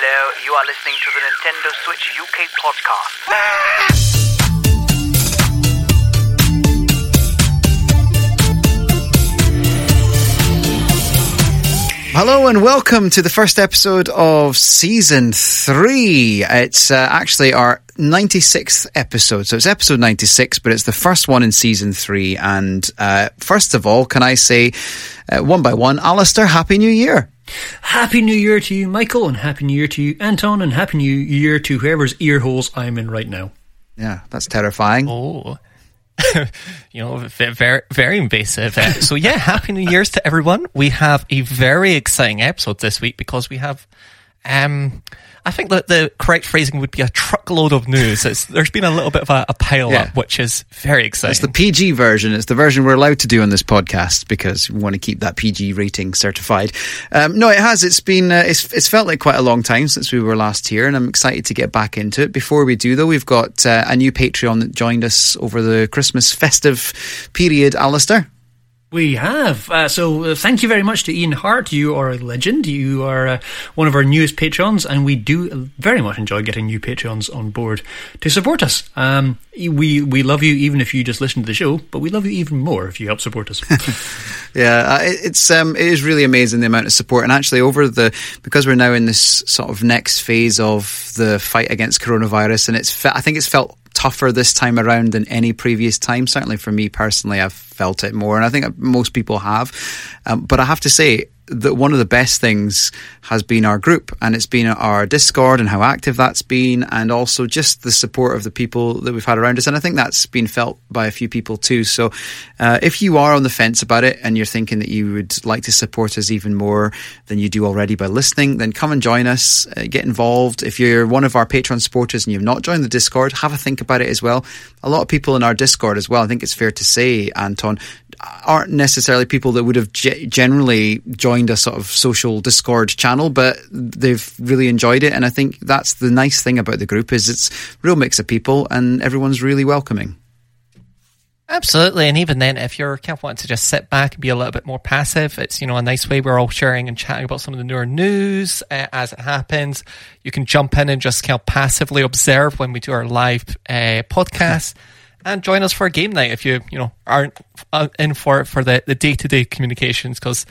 Hello, you are listening to the Nintendo Switch UK podcast. Hello and welcome to the first episode of season three. It's uh, actually our 96th episode. So it's episode 96, but it's the first one in season three. And uh, first of all, can I say, uh, one by one, Alistair, Happy New Year. Happy New Year to you, Michael, and Happy New Year to you, Anton, and Happy New Year to whoever's ear holes I'm in right now. Yeah, that's terrifying. Oh, you know, very, very invasive. Uh, so yeah, happy New Year's to everyone. We have a very exciting episode this week because we have, um, I think that the correct phrasing would be a truckload of news. It's, there's been a little bit of a, a pile Yeah. up, which is very exciting. It's the PG version. It's the version we're allowed to do on this podcast because we want to keep that PG rating certified. Um, no, it has. It's been. Uh, it's, it's felt like quite a long time since we were last here, and I'm excited to get back into it. Before we do, though, we've got uh, a new Patreon that joined us over the Christmas festive period. Alistair. We have. Uh, so uh, thank you very much to Ian Hart. You are a legend. You are uh, one of our newest patrons, and we do very much enjoy getting new patrons on board to support us. Um, we we love you even if you just listen to the show, but we love you even more if you help support us. Yeah, uh, it's um, it is really amazing the amount of support, and actually over the because we're now in this sort of next phase of the fight against coronavirus, and it's I think it's felt tougher this time around than any previous time. Certainly for me personally, I've felt it more, and I think most people have. Um, but I have to say that one of the best things has been our group, and it's been our Discord and how active that's been, and also just the support of the people that we've had around us. And I think that's been felt by a few people too. So, uh, if you are on the fence about it and you're thinking that you would like to support us even more than you do already by listening, then come and join us, uh, get involved. If you're one of our Patreon supporters and you've not joined the Discord, have a think about it as well. A lot of people in our Discord as well, I think it's fair to say, Anton, aren't necessarily people that would have ge- generally joined a sort of social Discord channel, but they've really enjoyed it. And I think that's the nice thing about the group is it's a real mix of people and everyone's really welcoming. Absolutely, and even then, if you're kind of wanting to just sit back and be a little bit more passive, it's you know a nice way. We're all sharing and chatting about some of the newer news uh, as it happens. You can jump in and just kind of passively observe when we do our live uh, podcast, and join us for a game night if you you know aren't uh, in for for the the day to day communications because.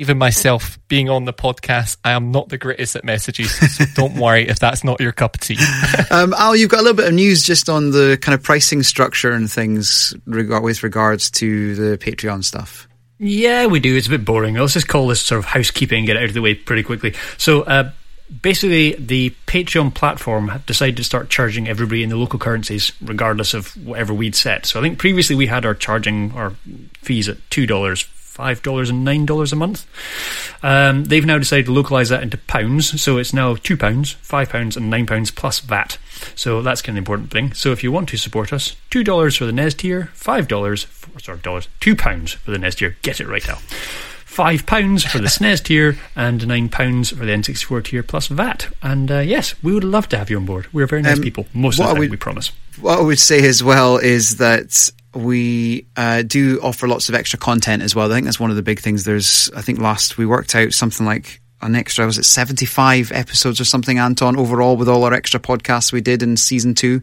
Even myself being on the podcast, I am not the greatest at messages. So don't worry if that's not your cup of tea. Um, Al, you've got a little bit of news just on the kind of pricing structure and things reg- with regards to the Patreon stuff. Yeah, we do. It's a bit boring. Let's just call this sort of housekeeping and get it out of the way pretty quickly. So, uh, basically, the Patreon platform decided to start charging everybody in the local currencies, regardless of whatever we'd set. So, I think previously we had our charging our fees at two dollars. Five dollars and nine dollars a month. Um, they've now decided to localize that into pounds, so it's now two pounds, five pounds, and nine pounds plus VAT. So that's kind of an important thing. So if you want to support us, two dollars for the NES tier, five dollars, sorry, dollars, two pounds for the NES tier. Get it right now. Five pounds for the SNES tier and nine pounds for the N64 tier plus VAT. And uh, yes, we would love to have you on board. We're very nice Um, people most of the time. would- we promise. What I would say as well is that we uh, do offer lots of extra content as well. I think that's one of the big things. There's, I think last we worked out something like an extra, was it 75 episodes or something, Anton, overall with all our extra podcasts we did in season two?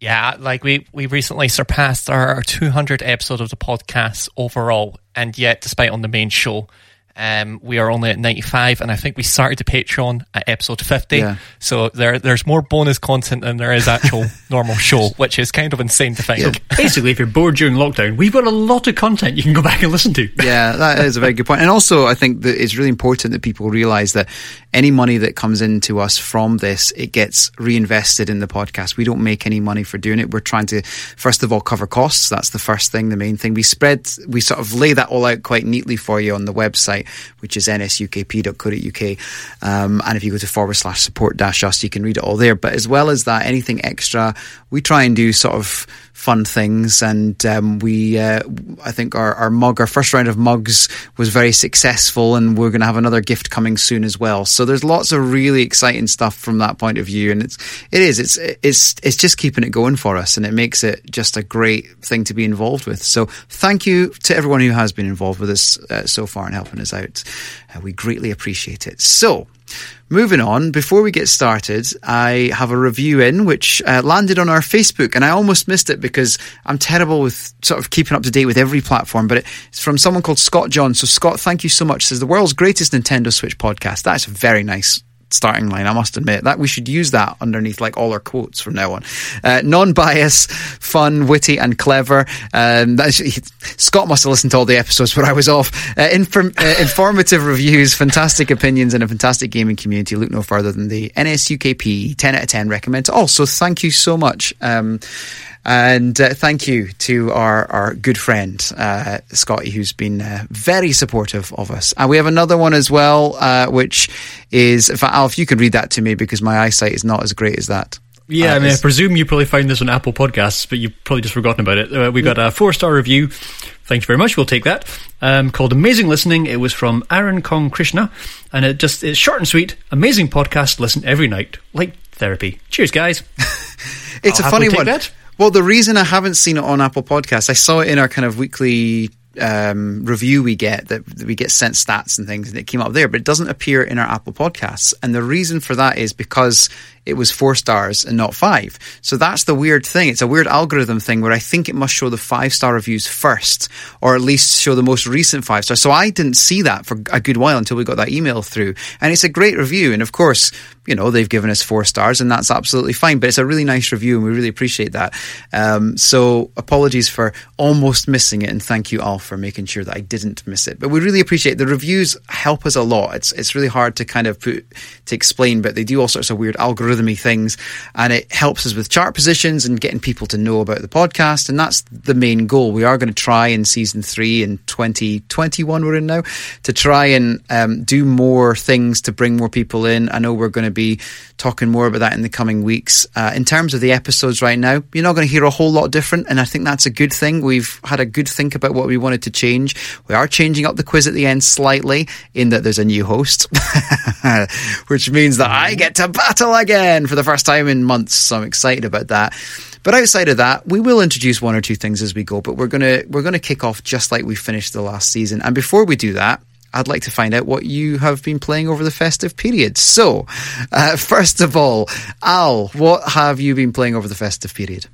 Yeah, like we we recently surpassed our 200 episode of the podcast overall, and yet, despite on the main show, um, we are only at 95, and I think we started the Patreon at episode 50. Yeah. So there there's more bonus content than there is actual normal show, which is kind of insane to think. Basically, if you're bored during lockdown, we've got a lot of content you can go back and listen to. Yeah, that is a very good point. And also, I think that it's really important that people realize that any money that comes into us from this, it gets reinvested in the podcast. We don't make any money for doing it. We're trying to, first of all, cover costs. That's the first thing, the main thing. We spread, we sort of lay that all out quite neatly for you on the website, which is nsukp.co.uk. Um, and if you go to forward slash support dash us, you can read it all there. But as well as that, anything extra, we try and do sort of fun things. And um, we, uh, I think our, our mug, our first round of mugs was very successful, and we're going to have another gift coming soon as well. So there's lots of really exciting stuff from that point of view, and it's it is it's it's it's just keeping it going for us, and it makes it just a great thing to be involved with. So thank you to everyone who has been involved with us uh, so far and helping us out. Uh, we greatly appreciate it. So. Moving on, before we get started, I have a review in which uh, landed on our Facebook, and I almost missed it because I'm terrible with sort of keeping up to date with every platform. But it's from someone called Scott John. So, Scott, thank you so much. Says the world's greatest Nintendo Switch podcast. That's very nice starting line. I must admit that we should use that underneath like all our quotes from now on. Uh, non-bias, fun, witty, and clever. Um, Scott must have listened to all the episodes where I was off. Uh, inform, uh, informative reviews, fantastic opinions, and a fantastic gaming community. Look no further than the NSUKP 10 out of 10 recommend. Also, thank you so much. Um, and uh, thank you to our, our good friend, uh, Scotty, who's been uh, very supportive of us. And we have another one as well, uh, which is, in fact, Alf, you can read that to me because my eyesight is not as great as that. Yeah, Uh, I mean, I presume you probably found this on Apple Podcasts, but you've probably just forgotten about it. Uh, we got a four star review. Thank you very much. We'll take that. Um, called "Amazing Listening." It was from Aaron Kong Krishna, and it just it's short and sweet. Amazing podcast. Listen every night, like therapy. Cheers, guys. It's I'll a funny one. that. Well, the reason I haven't seen it on Apple Podcasts, I saw it in our kind of weekly um, review we get that that we get sent stats and things, and it came up there, but it doesn't appear in our Apple Podcasts. And the reason for that is because it was four stars and not five. So that's the weird thing. It's a weird algorithm thing where I think it must show the five star reviews first, or at least show the most recent five stars. So I didn't see that for a good while until we got that email through. And it's a great review. And of course, you know, they've given us four stars and that's absolutely fine. But it's a really nice review and we really appreciate that. Um, so apologies for almost missing it and thank you all for making sure that I didn't miss it. But we really appreciate the reviews help us a lot. It's it's really hard to kind of put to explain, but they do all sorts of weird algorithmy things and it helps us with chart positions and getting people to know about the podcast. And that's the main goal. We are going to try in season three in 2021 we're in now to try and um, do more things to bring more people in. I know we're going to be talking more about that in the coming weeks. Uh, in terms of the episodes right now, you're not going to hear a whole lot different, and I think that's a good thing. We've had a good think about what we wanted to change. We are changing up the quiz at the end slightly in that there's a new host, which means that I get to battle again for the first time in months. So I'm excited about that. But outside of that, we will introduce one or two things as we go. But we're gonna we're gonna kick off just like we finished the last season. And before we do that, I'd like to find out what you have been playing over the festive period. So, uh, first of all, Al, what have you been playing over the festive period?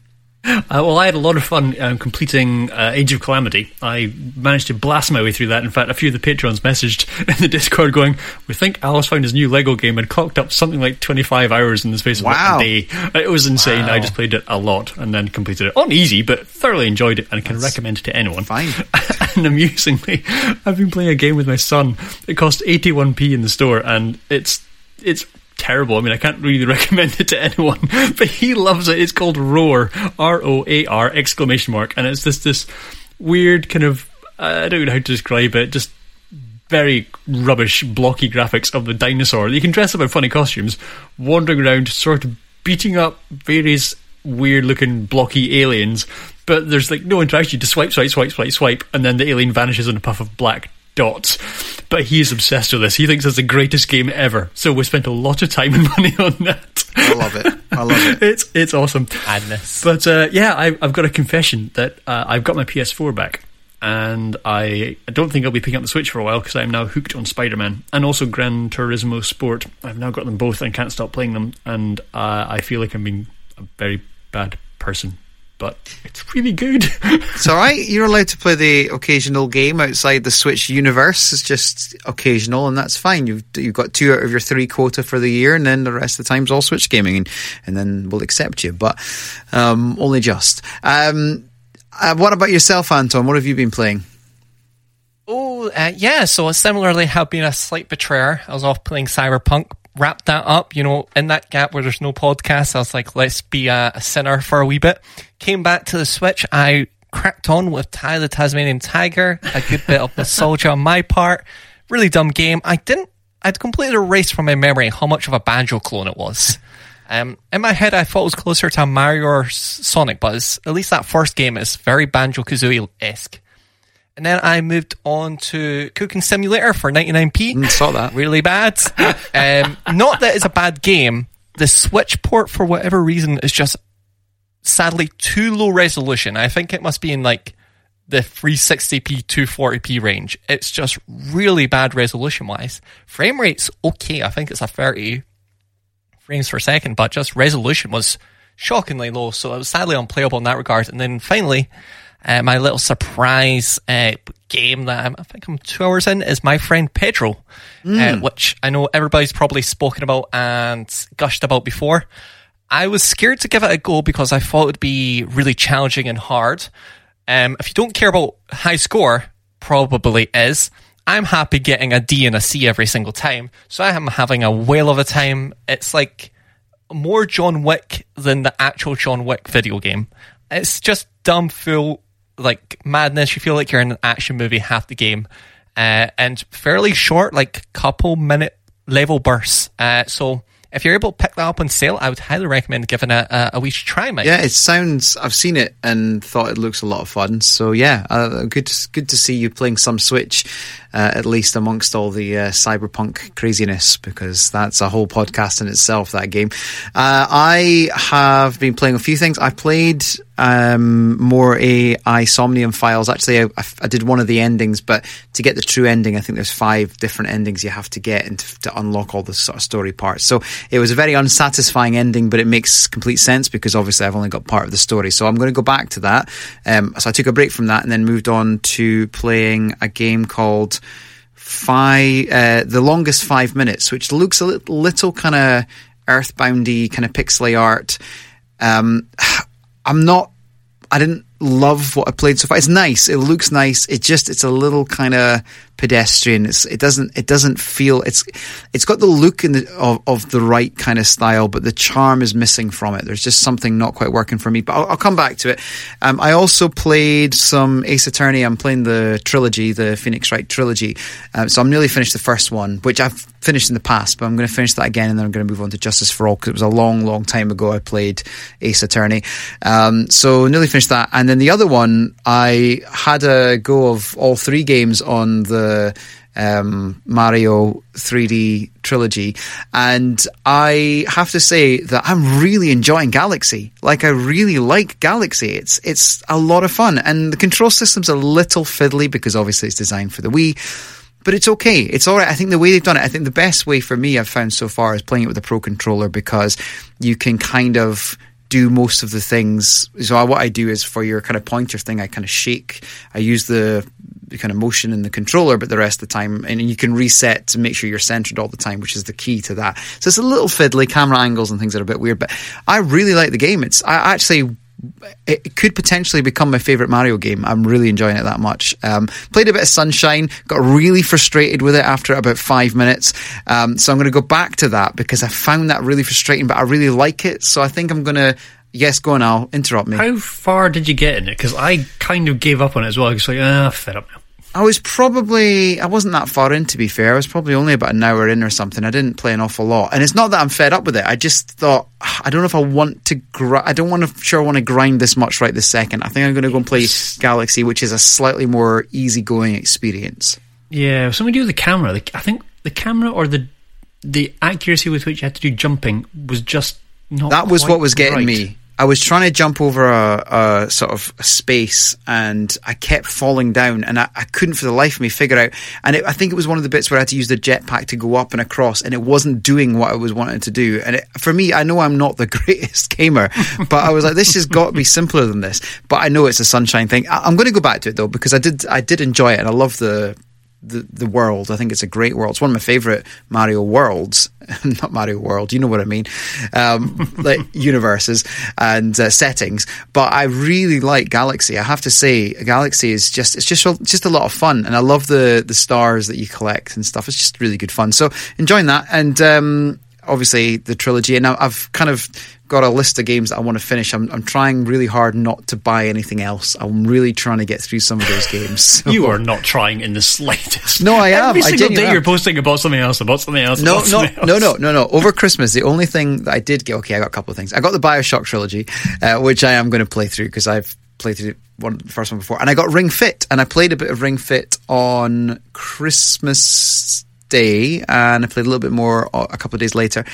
Uh, well, I had a lot of fun um, completing uh, Age of Calamity. I managed to blast my way through that. In fact, a few of the patrons messaged in the Discord going, "We think Alice found his new Lego game and clocked up something like 25 hours in the space of like, Wow. a day. It was insane. I just played it a lot and then completed it on easy, but thoroughly enjoyed it and can recommend it to anyone. Fine. and amusingly, I've been playing a game with my son. It cost 81p in the store, and it's it's terrible. I mean, I can't really recommend it to anyone, but he loves it. It's called Roar, R O A R exclamation mark, and it's this this weird kind of I don't know how to describe it, just very rubbish blocky graphics of the dinosaur. You can dress up in funny costumes, wandering around, sort of beating up various weird looking blocky aliens, but there's like no interaction. You just swipe, swipe, swipe, swipe, swipe, and then the alien vanishes in a puff of black dots. But he is obsessed with this. He thinks it's the greatest game ever. So we spent a lot of time and money on that. I love it. I love it. it's it's awesome. Madness. But uh, yeah, I, I've got a confession that uh, I've got my PS4 back, and I, I don't think I'll be picking up the Switch for a while because I'm now hooked on Spider Man and also Gran Turismo Sport. I've now got them both and can't stop playing them, and uh, I feel like I'm being a very bad person. But it's really good. It's all right. You're allowed to play the occasional game outside the Switch universe. It's just occasional, and that's fine. You've you've got two out of your three quota for the year, and then the rest of the time's all Switch gaming, and, and then we'll accept you, but um, only just. Um, uh, what about yourself, Anton? What have you been playing? Oh, uh, yeah. So similarly, have been a slight betrayer. I was off playing Cyberpunk, wrapped that up. You know, in that gap where there's no podcast, I was like, let's be a, a sinner for a wee bit. Came back to the Switch. I cracked on with Ty the Tasmanian Tiger. A good bit of nostalgia on my part. Really dumb game. I didn't. I'd completely erased from my memory how much of a banjo clone it was. Um, in my head, I thought it was closer to Mario or Sonic, but at least that first game is very Banjo Kazooie esque. And then I moved on to Cooking Simulator for 99p. Mm, saw that. Really bad. um, not that it's a bad game. The Switch port, for whatever reason, is just sadly too low resolution. I think it must be in like the 360p 240p range. It's just really bad resolution wise. Frame rate's okay. I think it's a 30 frames per second, but just resolution was shockingly low. So it was sadly unplayable in that regard. And then finally, uh, my little surprise uh, game that I'm, i think I'm two hours in is my friend Pedro, uh, which I know everybody's probably spoken about and gushed about before. I was scared to give it a go because I thought it would be really challenging and hard. Um, if you don't care about high score, probably is. I'm happy getting a D and a C every single time, so I am having a whale of a time. It's like more John Wick than the actual John Wick video game. It's just dumb, full like madness. You feel like you're in an action movie half the game, uh, and fairly short, like couple minute level bursts. Uh, so if you're able to pick that up on sale, I would highly recommend giving it a, a wee try, mate. Yeah, it sounds. I've seen it and thought it looks a lot of fun. So yeah, uh, good. Good to see you playing some Switch, uh, at least amongst all the uh, cyberpunk craziness, because that's a whole podcast in itself. That game. Uh, I have been playing a few things. I played um, more AI Somnium files. Actually, I, I, did one of the endings, but to get the true ending, I think there's five different endings you have to get and to, to unlock all the sort of story parts. So it was a very unsatisfying ending, but it makes complete sense because obviously I've only got part of the story. So I'm going to go back to that. Um, so I took a break from that and then moved on to playing a game called five, uh, the longest five minutes, which looks a little, kind of earthboundy, kind of pixely art. Um, I'm not. I didn't love what I played so far. It's nice. It looks nice. It just it's a little kind of pedestrian. It's, it doesn't it doesn't feel it's it's got the look in the, of of the right kind of style, but the charm is missing from it. There's just something not quite working for me. But I'll, I'll come back to it. Um, I also played some Ace Attorney. I'm playing the trilogy, the Phoenix Wright trilogy. Um, so I'm nearly finished the first one, which I've finished in the past, but I'm going to finish that again, and then I'm going to move on to Justice for All because it was a long, long time ago I played Ace Attorney. Um, so nearly finished that, and then the other one I had a go of all three games on the um, Mario 3D trilogy, and I have to say that I'm really enjoying Galaxy. Like I really like Galaxy. It's it's a lot of fun, and the control system's a little fiddly because obviously it's designed for the Wii. But it's okay. It's all right. I think the way they've done it, I think the best way for me I've found so far is playing it with a Pro controller because you can kind of do most of the things. So what I do is for your kind of pointer thing, I kind of shake. I use the, the kind of motion in the controller, but the rest of the time, and you can reset to make sure you're centered all the time, which is the key to that. So it's a little fiddly, camera angles and things are a bit weird, but I really like the game. It's I actually it could potentially become my favorite Mario game. I'm really enjoying it that much. Um, played a bit of Sunshine, got really frustrated with it after about five minutes. Um, so I'm going to go back to that because I found that really frustrating, but I really like it. So I think I'm going to. Yes, go on, Al. Interrupt me. How far did you get in it? Because I kind of gave up on it as well. I was like, ah, fed up now. I was probably I wasn't that far in to be fair. I was probably only about an hour in or something. I didn't play an awful lot, and it's not that I'm fed up with it. I just thought ah, I don't know if I want to. Gr- I don't want to sure I want to grind this much right this second. I think I'm going to go and play Galaxy, which is a slightly more easygoing experience. Yeah, something to do with the camera. Like, I think the camera or the the accuracy with which you had to do jumping was just not. That was what was getting right. me. I was trying to jump over a, a sort of a space and I kept falling down and I, I couldn't for the life of me figure out. And it, I think it was one of the bits where I had to use the jetpack to go up and across and it wasn't doing what I was wanting to do. And it, for me, I know I'm not the greatest gamer, but I was like, this has got to be simpler than this. But I know it's a sunshine thing. I, I'm going to go back to it though because I did, I did enjoy it and I love the, the, the world. I think it's a great world. It's one of my favorite Mario worlds, not Mario World. You know what I mean, um, like universes and uh, settings. But I really like Galaxy. I have to say, Galaxy is just it's just just a lot of fun, and I love the the stars that you collect and stuff. It's just really good fun. So enjoying that, and um, obviously the trilogy. And I've kind of got a list of games that I want to finish. I'm, I'm trying really hard not to buy anything else. I'm really trying to get through some of those games. So- You are not trying in the slightest. No, I am. Every I single day am. you're posting about something else, about something else. No, no, something else. no, no, no, no. Over Christmas, the only thing that I did get, okay, I got a couple of things. I got the Bioshock trilogy, uh, which I am going to play through because I've played through one, the first one before. And I got Ring Fit, and I played a bit of Ring Fit on Christmas day, and I played a little bit more a a couple of days later,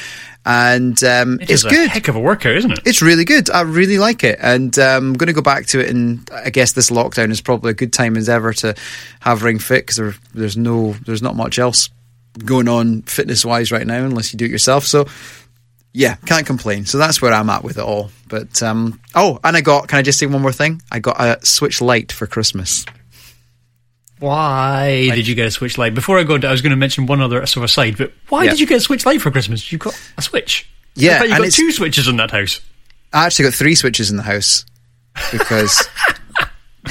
and um, It it's a good. heck of a workout, isn't it? It's really good. I really like it, and um, I'm going to go back to it. And I guess this lockdown is probably a good time as ever to have Ring Fit because there, there's no, there's not much else going on fitness wise right now unless you do it yourself. So yeah, can't complain. So that's where I'm at with it all. But um, oh, and I got. Can I just say one more thing? I got a Switch Lite for Christmas. Why did you get a Switch Lite? Before I go, I was going to mention one other sort of aside, but why Yeah. did you get a Switch Lite for Christmas? You got a Switch. Yeah, you and got two Switches in that house. I actually got three switches in the house because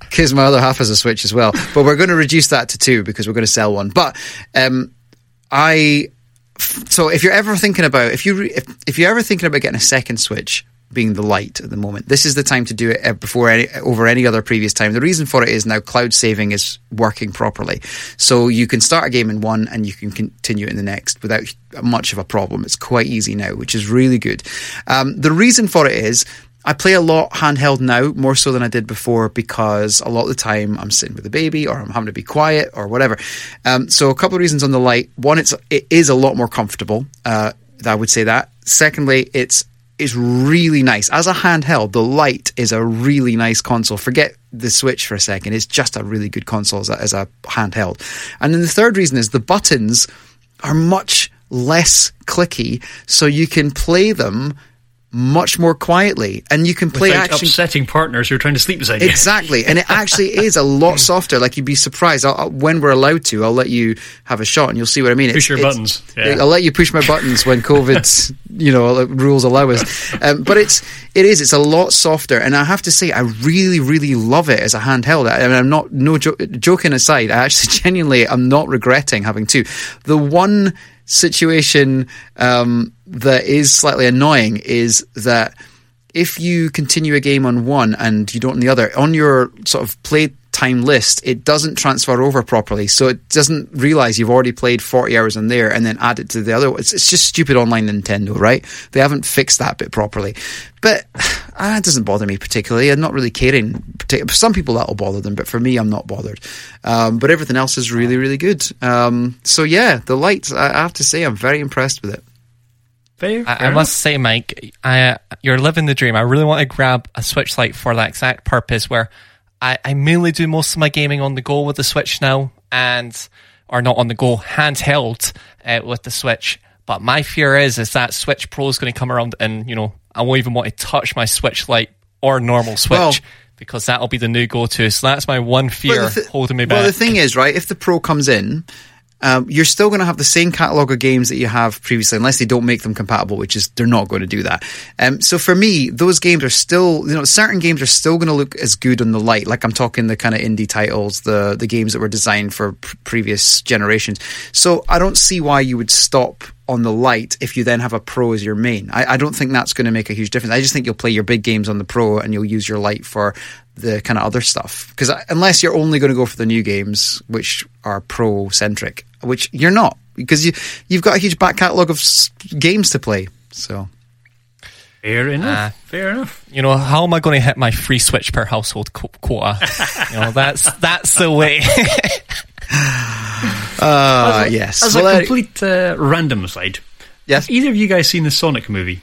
because my, other half has a switch as well. But we're going to reduce that to two because we're going to sell one. But um, I so if you're ever thinking about if you re- if, if you're ever thinking about getting a second switch being the light at the moment this is the time to do it uh, before any over any other previous time the reason for it is now cloud saving is working properly so you can start a game in one and you can continue in the next without much of a problem it's quite easy now which is really good um, the reason for it is I play a lot handheld now, more so than I did before, because a lot of the time I'm sitting with a baby or I'm having to be quiet or whatever. Um, so a couple of reasons on the light. One, it's it is a lot more comfortable. Uh, I would say that. Secondly, it's it's really nice as a handheld. The light is a really nice console. Forget the Switch for a second. It's just a really good console as a, as a handheld. And then the third reason is the buttons are much less clicky, so you can play them much more quietly, and you can play Without action. upsetting partners who are trying to sleep beside you. Exactly, and it actually is a lot softer. Like you'd be surprised I'll, I'll- when we're allowed to. I'll let you have a shot, and you'll see what I mean. Push your buttons, yeah. I'll let you push my buttons when COVID, you know, rules allow us. Um, but it's it is it's a lot softer, and I have to say I really really love it as a handheld. I, I mean, I'm not no jo- joking aside. I actually genuinely I'm not regretting having two. The one situation um, that is slightly annoying is that if you continue a game on one and you don't on the other, on your sort of play time list, it doesn't transfer over properly. So it doesn't realize you've already played 40 hours on there and then add it to the other. It's, it's just stupid online Nintendo, right? They haven't fixed that bit properly. But uh, it doesn't bother me particularly. I'm not really caring. partic- Some people that'll bother them, but for me, I'm not bothered. Um, but everything else is really, really good. Um, so yeah, the lights, I I have to say, I'm very impressed with it. Fair, I, fair I must say, Mike, I, you're living the dream. I really want to grab a Switch Lite for that exact purpose where I, I mainly do most of my gaming on the go with the Switch now and or not on the go, handheld uh, with the Switch. But my fear is is that Switch Pro is going to come around and, you know, I won't even want to touch my Switch Lite or normal Switch Well- because that'll be the new go-to. So that's my one fear thi- holding me back. Well, the thing is, right, if the Pro comes in, um, you're still going to have the same catalog of games that you have previously, unless they don't make them compatible, which is they're not going to do that. Um, so for me, those games are still, you know, certain games are still going to look as good on the light. Like I'm talking the kind of indie titles, the the games that were designed for pr- previous generations. So I don't see why you would stop on the light if you then have a pro as your main. I, I don't think that's going to make a huge difference. I just think you'll play your big games on the pro and you'll use your light for the kind of other stuff. Because unless you're only going to go for the new games, which are pro centric, which you're not, because you you've got a huge back catalogue of s- games to play. So Fair enough. Ah. fair enough. you know, how am I going to hit my free Switch per household qu- quota? you know, that's that's the way. uh, yes, As Well, a uh, complete uh, random aside, yes, have either of you guys seen the Sonic movie?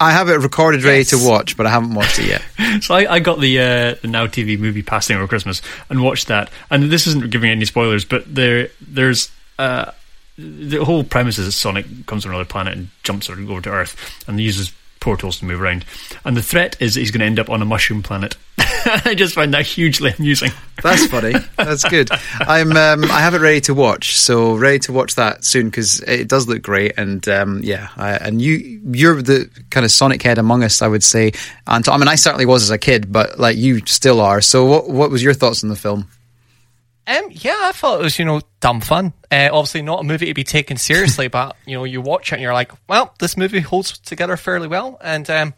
I have it recorded, ready Yes. to watch, but I haven't watched it yet. So I, I got the uh, the Now TV movie passing over Christmas and watched that. And this isn't giving any spoilers, but there there's uh, the whole premise is that Sonic comes from another planet and jumps over to Earth and uses portals to move around. And the threat is that he's going to end up on a mushroom planet. I just find that hugely amusing. That's funny. That's good. I'm um, I have it ready to watch, so ready to watch that soon because it does look great. And um, yeah, I, and you you're the kind of Sonic head among us, I would say. And I mean, I certainly was as a kid, but like you still are. So what what was your thoughts on the film? Um, yeah, I thought it was, you know, dumb fun. Uh, obviously, not a movie to be taken seriously, but you know, you watch it and you're like, well, this movie holds together fairly well. And um,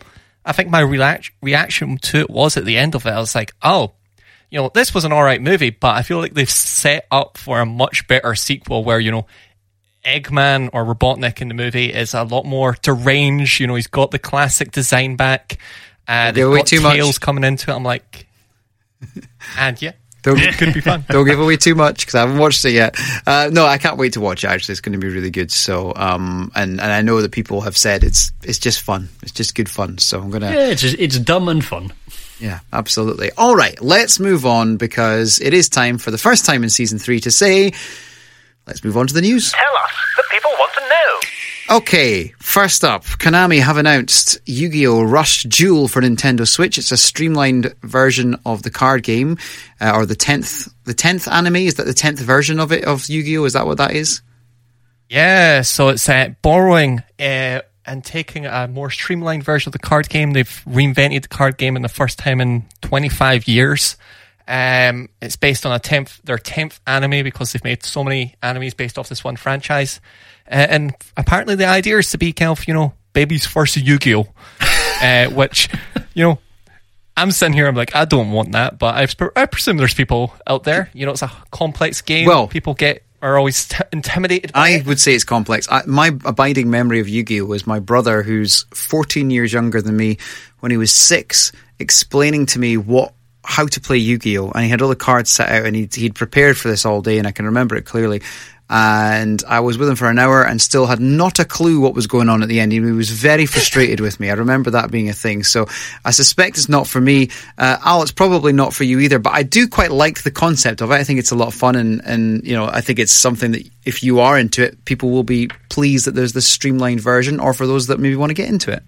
I think my relax- reaction to it was at the end of it, I was like, oh, you know, this was an all right movie, but I feel like they've set up for a much better sequel where you know. Eggman or Robotnik in the movie is a lot more deranged. You know, he's got the classic design back. Uh, they've got too much. coming into it. I'm like, and yeah, Don't, Could be fun. don't give away too much because I haven't watched it yet. Uh, no, I can't wait to watch it. Actually, it's going to be really good. So, um, and and I know that people have said it's it's just fun. It's just good fun. So I'm gonna Yeah, it's just, it's dumb and fun. yeah, absolutely. All right, let's move on because it is time for the first time in season three to say, let's move on to the news. Tell us that people want to know. Okay, first up, Konami have announced Yu-Gi-Oh! Rush Duel for Nintendo Switch. It's a streamlined version of the card game, uh, or the tenth, the tenth anime. Is that the tenth version of it of Yu-Gi-Oh? Is that what that is? Yeah, so it's uh, borrowing uh, and taking a more streamlined version of the card game. They've reinvented the card game in the first time in 25 years. Um, it's based on a tenth, their tenth anime because they've made so many animes based off this one franchise. Uh, and apparently, the idea is to be kind of you know baby's first Yu-Gi-Oh, uh, which you know. I'm sitting here. I'm like, I don't want that, but I, I presume there's people out there. You know, it's a complex game. Well- people get are always t- intimidated. By I it. would say it's complex. I, my abiding memory of Yu-Gi-Oh was my brother, who's 14 years younger than me, when he was six, explaining to me what how to play Yu-Gi-Oh, and he had all the cards set out, and he'd, he'd prepared for this all day, and I can remember it clearly. And I was with him for an hour and still had not a clue what was going on at the end. He was very frustrated with me. I remember that being a thing. So I suspect it's not for me. Uh, Al, it's probably not for you either. But I do quite like the concept of it. I think it's a lot of fun, and and you know I think it's something that if you are into it, people will be pleased that there's this streamlined version, or for those that maybe want to get into it.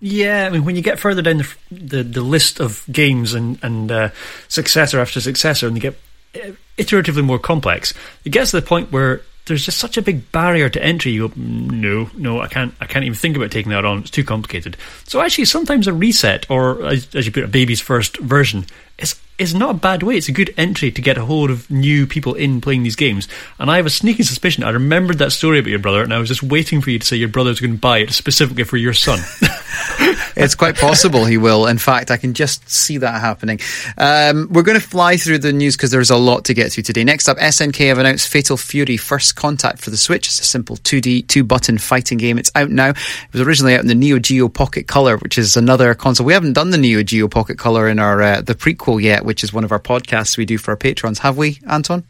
Yeah, I mean, when you get further down the the, the list of games and and uh, successor after successor, and you get iteratively more complex, it gets to the point where there's just such a big barrier to entry. You go, "Mm, no, no, I can't, I can't even think about taking that on. It's too complicated. So actually, sometimes a reset, or as, as you put, it, a baby's first version, is is not a bad way. It's a good entry to get a hold of new people in playing these games. And I have a sneaking suspicion. I remembered that story about your brother, and I was just waiting for you to say your brother's going to buy it specifically for your son. It's quite possible he will. In fact, I can just see that happening. Um, we're going to fly through the news because there's a lot to get through today. Next up, SNK have announced Fatal Fury First Contact for the Switch. It's a simple 2D, two button fighting game. It's out now. It was originally out in the Neo Geo Pocket Color, which is another console. We haven't done the Neo Geo Pocket Color in our uh, the prequel yet, which is one of our podcasts we do for our patrons. Have we, Anton?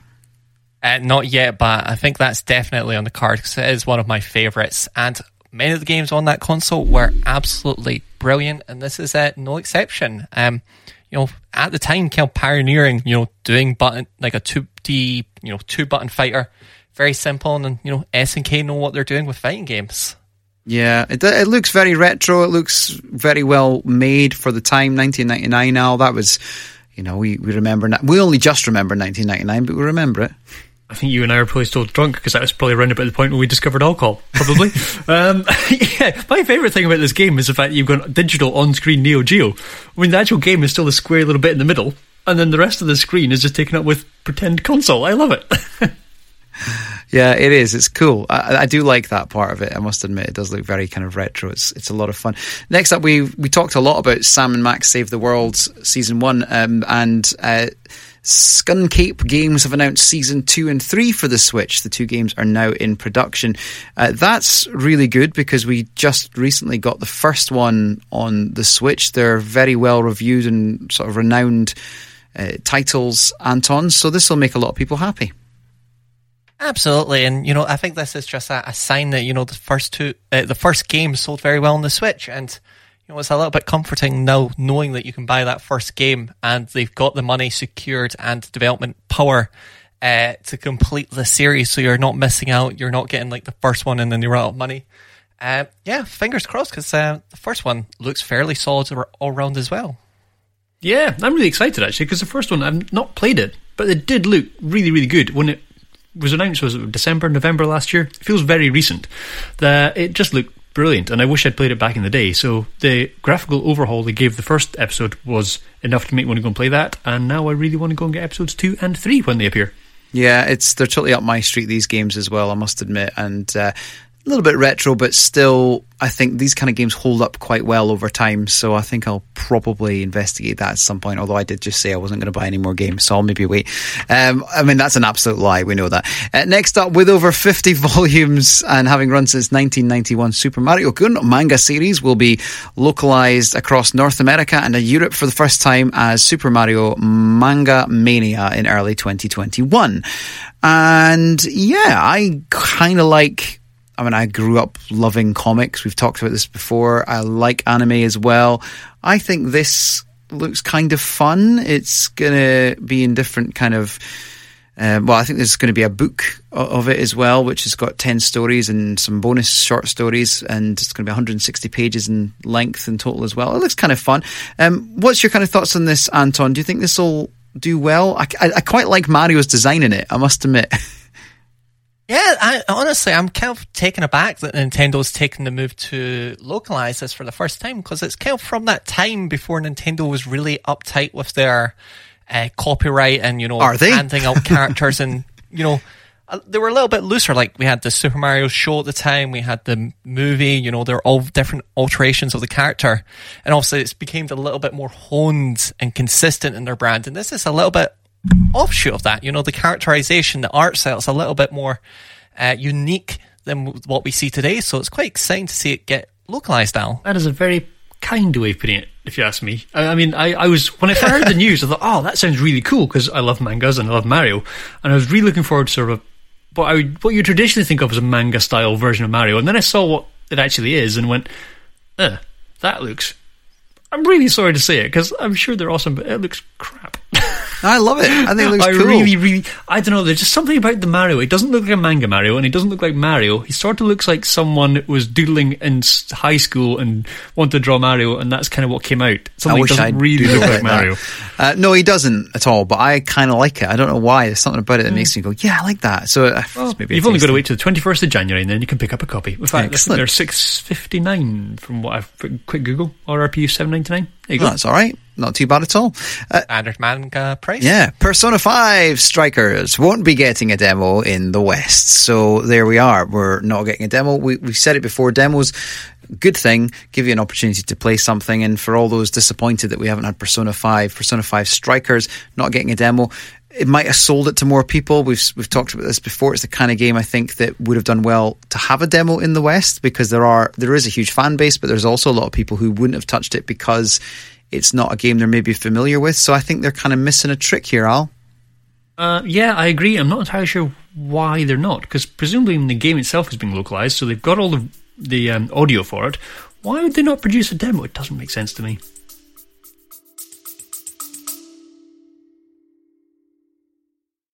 Uh, not yet, but I think that's definitely on the card because it is one of my favourites. And many of the games on that console were absolutely brilliant, and this is uh, no exception. Um, you know, at the time, kind of pioneering, you know, doing button like a two D, you know, two button fighter, very simple, and you know, SNK know what they're doing with fighting games. Yeah, it, it looks very retro. It looks very well made for the time, 1999 now. That was, you know, we, we remember, we only just remember 1999, but we remember it. I think you and I are probably still drunk because that was probably around about the point where we discovered alcohol. Probably. um, yeah, my favourite thing about this game is the fact that you've got digital on-screen Neo Geo. I mean, the actual game is still a square little bit in the middle, and then the rest of the screen is just taken up with pretend console. I love it. Yeah, it is. It's cool. I, I do like that part of it. I must admit, it does look very kind of retro. It's it's a lot of fun. Next up, we we talked a lot about Sam and Max Save the World season one, um, and uh, Skunkape Games have announced season two and three for the Switch. The two games are now in production. Uh, that's really good because we just recently got the first one on the Switch. They're very well reviewed and sort of renowned uh, titles, Anton. So this will make a lot of people happy. Absolutely, and you know, I think this is just a, a sign that you know the first two, uh, the first game sold very well on the Switch, and you know it's a little bit comforting now knowing that you can buy that first game and they've got the money secured and development power uh, to complete the series, so you're not missing out. You're not getting like the first one and then you're out of money. Uh, yeah, fingers crossed because uh, the first one looks fairly solid all round as well. yeah, I'm really excited actually because the first one I've not played it, but it did look really, really good when it was announced. Was December, November last year? It feels very recent. The, it just looked brilliant, and I wish I'd played it back in the day. So the graphical overhaul they gave the first episode was enough to make me want to go and play that, and now I really want to go and get episodes two and three when they appear. Yeah, it's they're totally up my street these games as well. I must admit, and uh, a little bit retro, but still, I think these kind of games hold up quite well over time. So I think I'll probably investigate that at some point. Although I did just say I wasn't going to buy any more games, so I'll maybe wait. Um, I mean, that's an absolute lie. We know that. Uh, next up, with over 50 volumes and having run since 1991, Super Mario-kun manga series will be localized across North America and Europe for the first time as Super Mario Manga Mania in early 2021. And yeah, I kind of like I mean, I grew up loving comics. We've talked about this before. I like anime as well. I think this looks kind of fun. It's going to be in different kind of. Um, well, I think there's going to be a book of it as well, which has got 10 stories and some bonus short stories, and it's going to be 160 pages in length in total as well. It looks kind of fun. Um, what's your kind of thoughts on this, Anton? Do you think this will do well? I, I, I quite like Mario's design in it, I must admit. Yeah, I, honestly, I'm kind of taken aback that Nintendo's taken the move to localize this for the first time because it's kind of from that time before Nintendo was really uptight with their uh, copyright and you know Are they? handing out characters and you know uh, they were a little bit looser. Like we had the Super Mario show at the time, we had the movie. You know, they're all different alterations of the character, and obviously it's became a little bit more honed and consistent in their brand. And this is a little bit offshoot of that. You know, the characterization, the art style is a little bit more uh, unique than what we see today. So it's quite exciting to see it get localized now. That is a very kind way of putting it, if you ask me. I, I mean, I, I was when I heard the news, I thought, oh, that sounds really cool because I love mangas and I love Mario, and I was really looking forward to sort of what I would, what you traditionally think of as a manga style version of Mario, and then I saw what it actually is and went, eh, that looks. I'm really sorry to say it because I'm sure they're awesome, but it looks crap. I love it. I think it looks I cool. really, really, I don't know. There's just something about the Mario. It doesn't look like a manga Mario, and he doesn't look like Mario. He sort of looks like someone that was doodling in high school and wanted to draw Mario, and that's kind of what came out. Something I wish doesn't I really look like. Mario. Uh, no, he doesn't at all. But I kind of like it. I don't know why. There's something about it that makes me go, yeah, I like that. So uh, Well, maybe you've only got to wait till the 21st of January, and then you can pick up a copy. In fact, Excellent. they're six fifty nine from what I've quick Google. RRP seven ninety nine. There you Oh, that's all right. Not too bad at all. Uh, Standard manga price. yeah, Persona 5 Strikers won't be getting a demo in the West. So there we are. We're not getting a demo. We, we've said it before. Demos, good thing, give you an opportunity to play something. And for all those disappointed that we haven't had Persona 5, Persona 5 Strikers not getting a demo, it might have sold it to more people. We've we've talked about this before. It's the kind of game I think that would have done well to have a demo in the West because there are there is a huge fan base, but there's also a lot of people who wouldn't have touched it because it's not a game they're maybe familiar with. So I think they're kind of missing a trick here, Al. Uh, yeah, I agree. I'm not entirely sure why they're not, because presumably the game itself is being localized, so they've got all the the um, audio for it. Why would they not produce a demo? It doesn't make sense to me.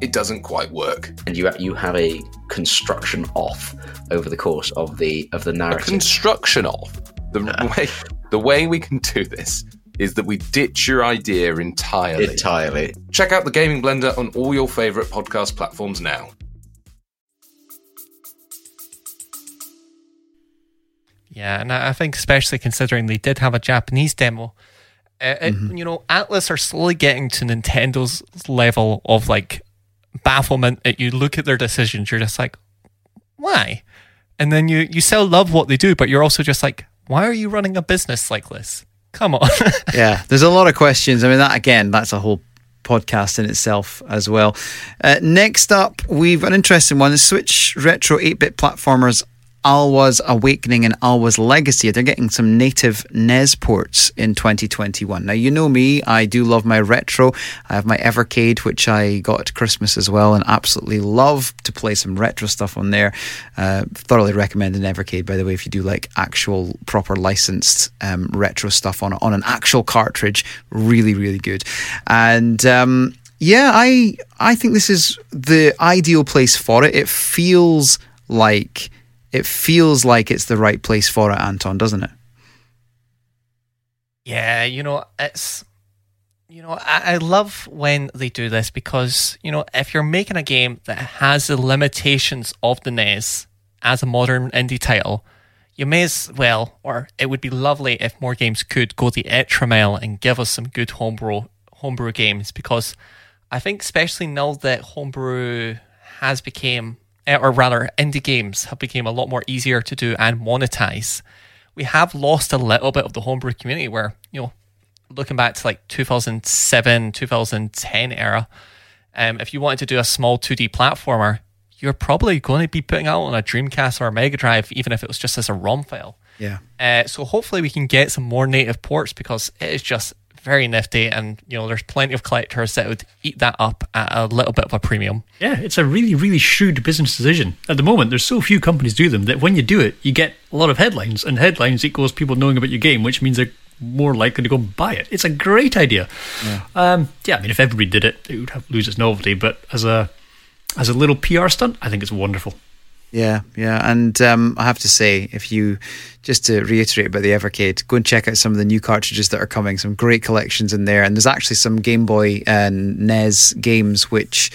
it doesn't quite work. And you you have a construction off over the course of the of the A narrative. construction of the way the way we can do this is that we ditch your idea entirely. Entirely. Check out the Gaming Blender on all your favorite podcast platforms now. Yeah, and I I think especially considering they did have a Japanese demo, uh, it- Mm-hmm. you know, Atlus are slowly getting to Nintendo's level of like bafflement. That you look at their decisions, you're just like, why? And then you you still love what they do, but you're also just like, why are you running a business like this? Come on. yeah, there's a lot of questions. I mean, that again, that's a whole podcast in itself as well. Uh, next up, we've an interesting one: Switch retro 8-bit platformers. Alwa's Awakening and Alwa's Legacy. They're getting some native NES ports in 2021. Now, you know me, I do love my retro. I have my Evercade, which I got at Christmas as well, and absolutely love to play some retro stuff on there. Uh, thoroughly recommend an Evercade, by the way, if you do like actual proper licensed um, retro stuff on on an actual cartridge. Really, really good. And um, yeah, I I think this is the ideal place for it. It feels like it feels like it's the right place for it, Anton, doesn't it? Yeah, you know, it's You know, I, I love when they do this because, you know, if you're making a game that has the limitations of the NES as a modern indie title, you may as well, or it would be lovely if more games could go the extra mile and give us some good homebrew homebrew games because I think especially now that homebrew has become or rather indie games have become a lot more easier to do and monetize we have lost a little bit of the homebrew community where you know looking back to like 2007 2010 era um, if you wanted to do a small 2d platformer you're probably going to be putting out on a dreamcast or a mega drive even if it was just as a rom file Yeah. uh, so hopefully we can get some more native ports because it is just very nifty and you know there's plenty of collectors that would eat that up at a little bit of a premium Yeah, it's a really, really shrewd business decision. At the moment, there's so few companies do them that when you do it, you get a lot of headlines, and headlines equals people knowing about your game, which means they're more likely to go buy it. It's a great idea. Yeah, um, yeah I mean, if everybody did it, it would have, lose its novelty. But as a as a little PR stunt, I think it's wonderful. Yeah, yeah, and um, I have to say, if you just to reiterate about the Evercade, go and check out some of the new cartridges that are coming. Some great collections in there, and there's actually some Game Boy and NES games which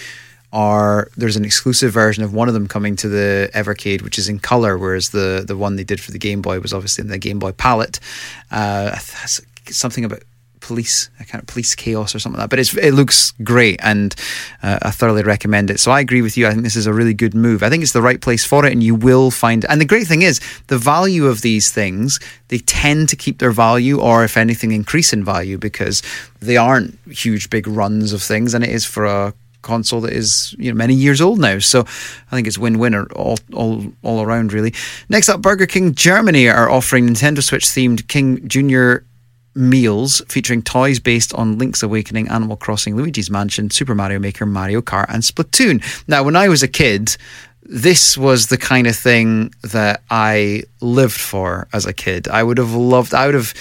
are there's an exclusive version of one of them coming to the Evercade, which is in color, whereas the the one they did for the Game Boy was obviously in the Game Boy palette. Uh, something about police, a kind of police chaos or something like that. But it's, it looks great, and uh, I thoroughly recommend it. So I agree with you. I think this is a really good move. I think it's the right place for it, and you will find. And the great thing is, the value of these things they tend to keep their value, or if anything, increase in value because they aren't huge, big runs of things, and it is for a console that is you know many years old now. So I think it's win-win all all all around really. Next up, Burger King Germany are offering Nintendo Switch themed King Junior meals featuring toys based on Link's Awakening, Animal Crossing, Luigi's Mansion, Super Mario Maker, Mario Kart, and Splatoon. Now, when I was a kid, this was the kind of thing that I lived for as a kid. I would have loved, I would have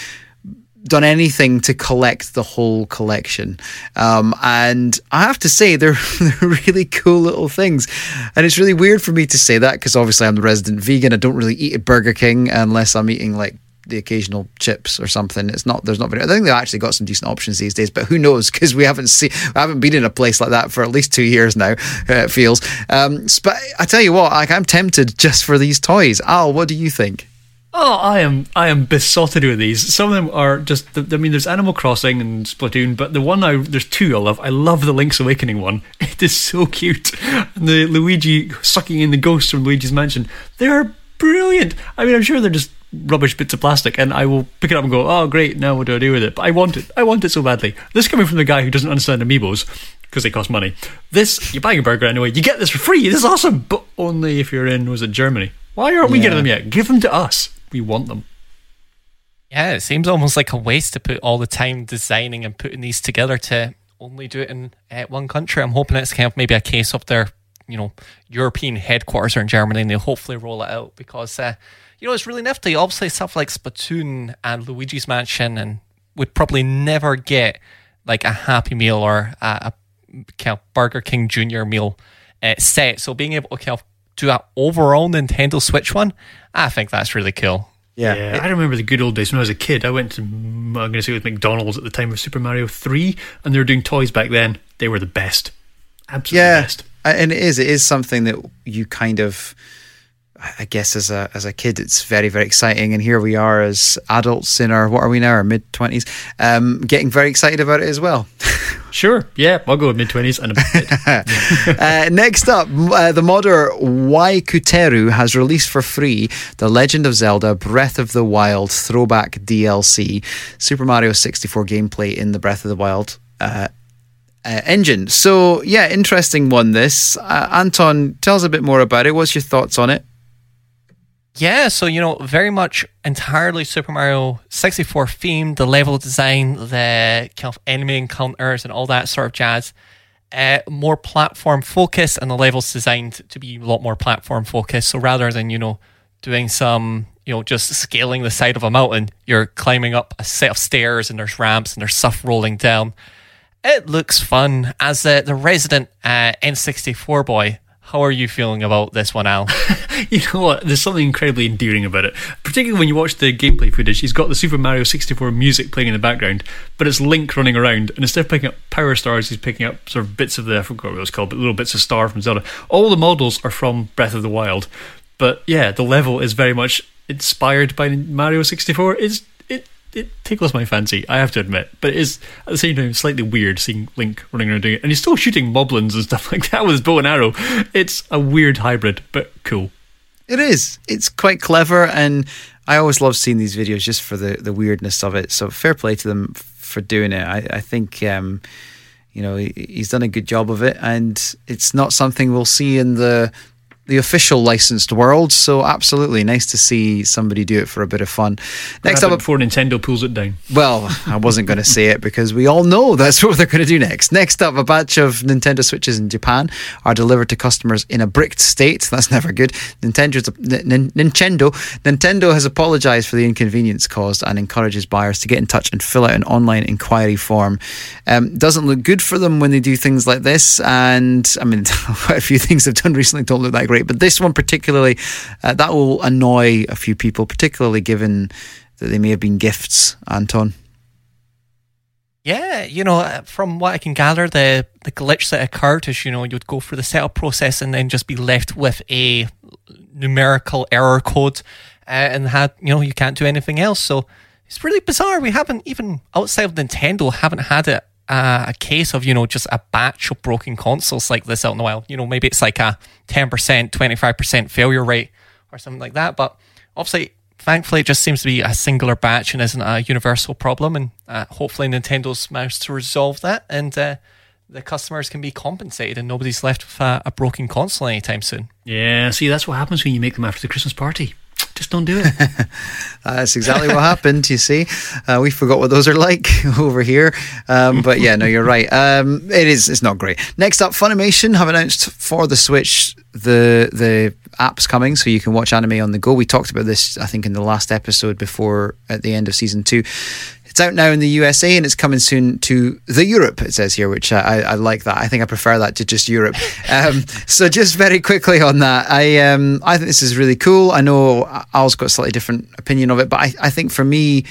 done anything to collect the whole collection. Um, and I have to say, they're, they're really cool little things. And it's really weird for me to say that because obviously I'm the resident vegan. I don't really eat at Burger King unless I'm eating like the occasional chips or something. It's not. There's not very. I think they've actually got some decent options these days, but who knows? Because we haven't seen. We haven't been in a place like that for at least two years now. Uh, it feels. Um, but I tell you what, like I'm tempted just for these toys. Al, what do you think? Oh, I am I am besotted with these. Some of them are just. I mean, there's Animal Crossing and Splatoon, but the one I there's two I love. I love the Link's Awakening one. It is so cute. And the Luigi sucking in the ghosts from Luigi's Mansion. They are brilliant. I mean, I'm sure they're just rubbish bits of plastic and I will pick it up and go, oh, great, now what do I do with it? But I want it. I want it so badly. This coming from the guy who doesn't understand amiibos because they cost money. This, you're buying a burger anyway, you get this for free. This is awesome. But only if you're in, was it Germany? Why aren't we Yeah. getting them yet? Give them to us. We want them. Yeah, it seems almost like a waste to put all the time designing and putting these together to only do it in uh, one country. I'm hoping it's kind of maybe a case of their, you know, European headquarters are in Germany and they'll hopefully roll it out because, uh, you know, it's really nifty. Obviously, stuff like Splatoon and Luigi's Mansion and would probably never get like a Happy Meal or a, a kind of Burger King Junior meal uh, set. So being able to kind of do an overall Nintendo Switch one, I think that's really cool. Yeah, I remember the good old days when I was a kid. I went to, I'm going to say it was McDonald's at the time of Super Mario 3, and they were doing toys back then. They were the best. Absolutely yeah, best. and it is. It is something that you kind of. I guess as a as a kid, it's very very exciting, and here we are as adults in our what are we now, our mid twenties, um, getting very excited about it as well. Sure, yeah, I'll go with mid 20s and a bit. uh, next up, uh, the modder Waikuteru has released for free The Legend of Zelda Breath of the Wild throwback DLC, Super Mario 64 gameplay in the Breath of the Wild. Uh, uh, engine. So, yeah, interesting one. This uh, Anton, tell us a bit more about it. What's your thoughts on it? Yeah, so you know, very much entirely Super Mario 64 themed, the level design, the kind of enemy encounters, and all that sort of jazz. Uh, more platform focused, and the levels designed to be a lot more platform focused. So rather than you know doing some you know just scaling the side of a mountain, you're climbing up a set of stairs, and there's ramps, and there's stuff rolling down. It looks fun. As the, the resident uh, N64 boy, How are you feeling about this one, Al? You know what? There's something incredibly endearing about it. Particularly when you watch the gameplay footage. He's got the Super Mario 64 music playing in the background, but it's Link running around, and instead of picking up power stars, he's picking up sort of bits of the I forgot what it was called, but little bits of star from Zelda. All the models are from Breath of the Wild, but yeah, the level is very much inspired by Mario 64. It's it tickles my fancy, I have to admit. But it is at the same time slightly weird seeing Link running around doing it, and he's still shooting moblins and stuff like that with his bow and arrow. It's a weird hybrid, but cool. It is. It's quite clever, and I always love seeing these videos just for the, the weirdness of it. So fair play to them for doing it. I, I think um, you know he, he's done a good job of it, and it's not something we'll see in the the official licensed world. So absolutely nice to see somebody do it for a bit of fun. Next up, before Nintendo pulls it down. well, I wasn't going to say it because we all know that's what they're going to do next. Next up, a batch of Nintendo Switches in Japan are delivered to customers in a bricked state. That's never good. Nintendo's, N- N- Nintendo, Nintendo has apologized for the inconvenience caused and encourages buyers to get in touch and fill out an online inquiry form. Um, doesn't look good for them when they do things like this, and I mean, quite a few things they've done recently don't look that great. But this one particularly, uh, that will annoy a few people, particularly given that they may have been gifts. Anton. Yeah, you know, uh, from what I can gather, the the glitch that occurred is, you know, you'd go through the setup process and then just be left with a numerical error code, uh, and had you know you can't do anything else. So it's really bizarre. We haven't even outside of Nintendo haven't had it. Uh, a case of you know just a batch of broken consoles like this out in the wild. You know maybe it's like a ten percent, twenty five percent failure rate or something like that. But obviously, thankfully, it just seems to be a singular batch and isn't a universal problem. And uh, hopefully, Nintendo's managed to resolve that, and uh, the customers can be compensated, and nobody's left with a, a broken console anytime soon. Yeah, see, that's what happens when you make them after the Christmas party. Just don't do it. That's exactly what happened. You see, uh, we forgot what those are like over here. Um, but yeah, no, you're right. Um, it is. It's not great. Next up, Funimation have announced for the Switch the the apps coming, so you can watch anime on the go. We talked about this, I think, in the last episode before at the end of season two. It's out now in the USA and it's coming soon to the Europe, it says here, which I, I like that. I think I prefer that to just Europe. Um, so, just very quickly on that, I um, I think this is really cool. I know Al's got a slightly different opinion of it, but I, I think for me,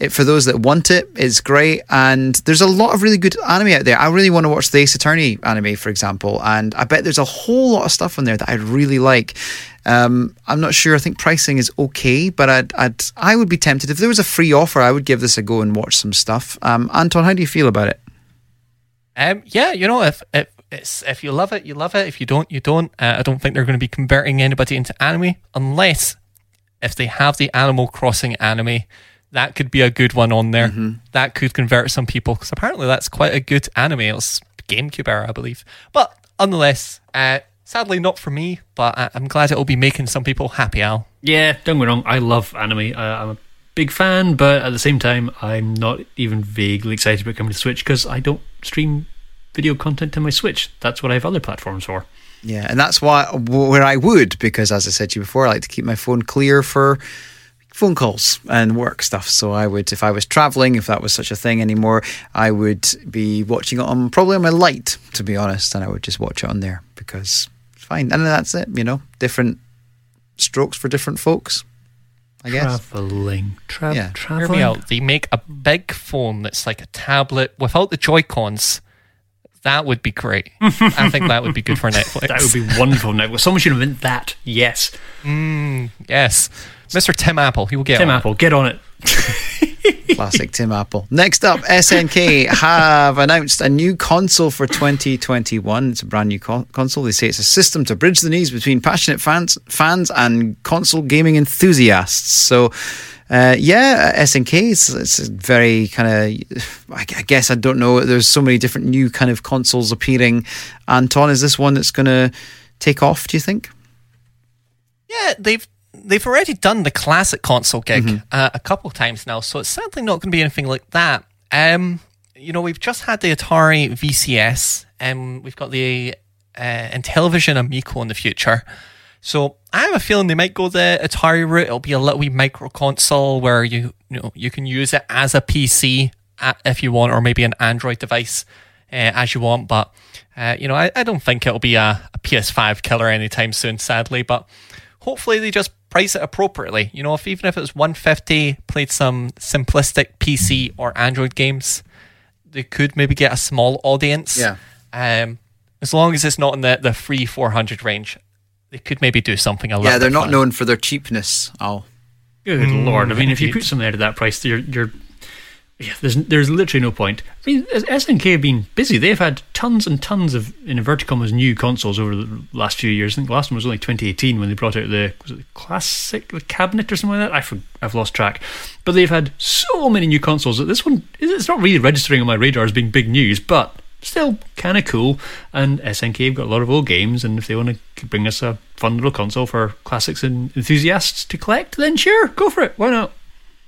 it, for those that want it, it's great. And there's a lot of really good anime out there. I really want to watch the Ace Attorney anime, for example. And I bet there's a whole lot of stuff on there that I really like. Um, I'm not sure. I think pricing is okay, but I'd, I'd I would be tempted if there was a free offer. I would give this a go and watch some stuff. Um, Anton, how do you feel about it? Um, yeah, you know, if if it's if you love it, you love it. If you don't, you don't. Uh, I don't think they're going to be converting anybody into anime unless if they have the Animal Crossing anime. That could be a good one on there. That could convert some people because apparently that's quite a good anime. It's GameCube era, I believe. But nonetheless, uh, sadly not for me. But I- I'm glad it will be making some people happy. Al. yeah, don't get me wrong. I love anime. Uh, I'm a big fan, but at the same time, I'm not even vaguely excited about coming to Switch because I don't stream video content to my Switch. That's what I have other platforms for. Yeah, and that's why where I would because, as I said to you before, I like to keep my phone clear for phone calls and work stuff. So I would, if I was traveling, if that was such a thing anymore, I would be watching it on probably on my light, to be honest, and I would just watch it on there because it's fine. And that's it, you know, different strokes for different folks. I guess. Traveling, tra- Yeah. Hear me out. They make a big phone that's like a tablet without the Joy Cons. That would be great. I think that would be good for Netflix. That would be wonderful. Now, someone should invent that. Yes, mm, Yes. Mr. Tim Apple, he will get Tim on it. Apple, get on it. Classic Tim Apple. Next up, SNK have announced a new console for 2021. It's a brand new co- console. They say it's a system to bridge the needs between passionate fans, fans and console gaming enthusiasts. So, uh, yeah, SNK. It's, it's very kind of. I I guess I don't know. There's so many different new kind of consoles appearing. Anton, is this one that's going to take off? Do you think? Yeah, they've they've already done the classic console gig uh, a couple of times now, so it's certainly not going to be anything like that. Um, you know, we've just had the Atari VCS, and we've got the uh, Intellivision Amico in the future. So I have a feeling they might go the Atari route. It'll be a little wee micro console where you you know you can use it as a PC uh, if you want, or maybe an Android device uh, as you want. But uh, you know, I, I don't think it'll be a, a PS5 killer anytime soon, sadly. But hopefully they just price it appropriately. You know, if even if it was 150, played some simplistic PC or Android games, they could maybe get a small audience. Yeah. Um, as long as it's not in the, the free 400 range, they could maybe do something a little Yeah, they're bit not fun. known for their cheapness. Oh, Good lord! I mean, if you put something out at that price, you're you're yeah, there's there's literally no point. I mean, SNK have been busy. They've had tons and tons of in inverted commas new consoles over the last few years. I think the last one was only 2018 when they brought out the the classic the cabinet or something like that. I for, I've lost track. But they've had so many new consoles that this one it's not really registering on my radar as being big news, but still kind of cool. And SNK have got a lot of old games, and if they want to bring us a fun little console for classics and enthusiasts to collect, then sure, go for it. Why not?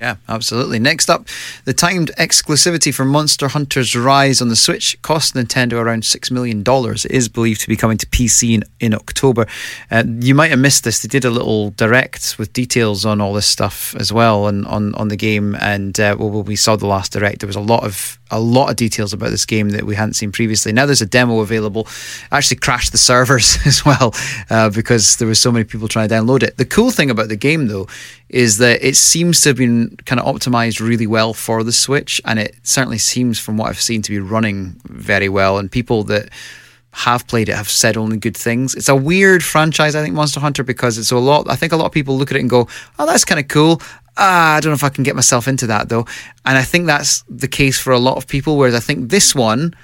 Yeah, absolutely. Next up, the timed exclusivity for Monster Hunter's Rise on the Switch cost Nintendo around $6 million. It is believed to be coming to PC in, in October. Uh, you might have missed this. They did a little direct with details on all this stuff as well and on, on the game. And uh, well, we saw the last direct. There was a lot of a lot of details about this game that we hadn't seen previously. Now there's a demo available. Actually crashed the servers as well uh, because there were so many people trying to download it. The cool thing about the game though is that it seems to have been kind of optimized really well for the Switch, and it certainly seems from what I've seen to be running very well. And people that have played it have said only good things. It's a weird franchise, I think, Monster Hunter, because it's a lot. I think a lot of people look at it and go, "Oh, that's kind of cool." Ah, I don't know if I can get myself into that though. And I think that's the case for a lot of people. Whereas I think this one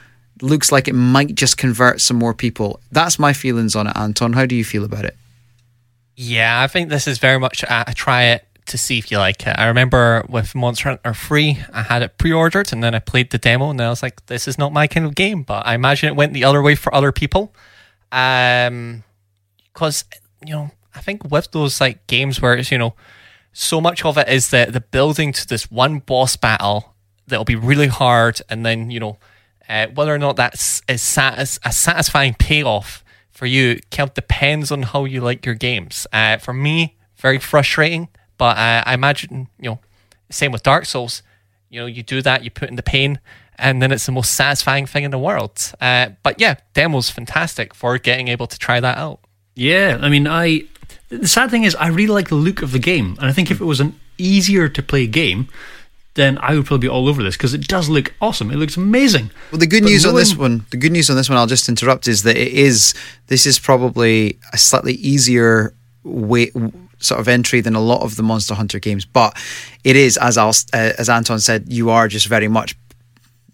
looks like it might just convert some more people. That's my feelings on it, Anton. How do you feel about it? Yeah, I think this is very much a, a try it to see if you like it. I remember with Monster Hunter 3, I had it pre-ordered and then I played the demo and I was like, this is not my kind of game. But I imagine it went the other way for other people. Um, because you know, I think with those like games where it's you know, so much of it is the the building to this one boss battle that'll be really hard, and then you know, uh, whether or not that's is satis- a satisfying payoff for you kind of depends on how you like your games. Uh, for me, very frustrating, but uh, I imagine you know, same with Dark Souls. You know, you do that, you put in the pain, and then it's the most satisfying thing in the world. Uh, but yeah, demo's fantastic for getting able to try that out. Yeah, I mean, I. The sad thing is, I really like the look of the game, and I think if it was an easier to play game, then I would probably be all over this because it does look awesome. It looks amazing. Well, the good But news on this one, the good news on this one, I'll just interrupt, is that it is this is probably a slightly easier way sort of entry than a lot of the Monster Hunter games, but it is as Al, uh, as Anton said, you are just very much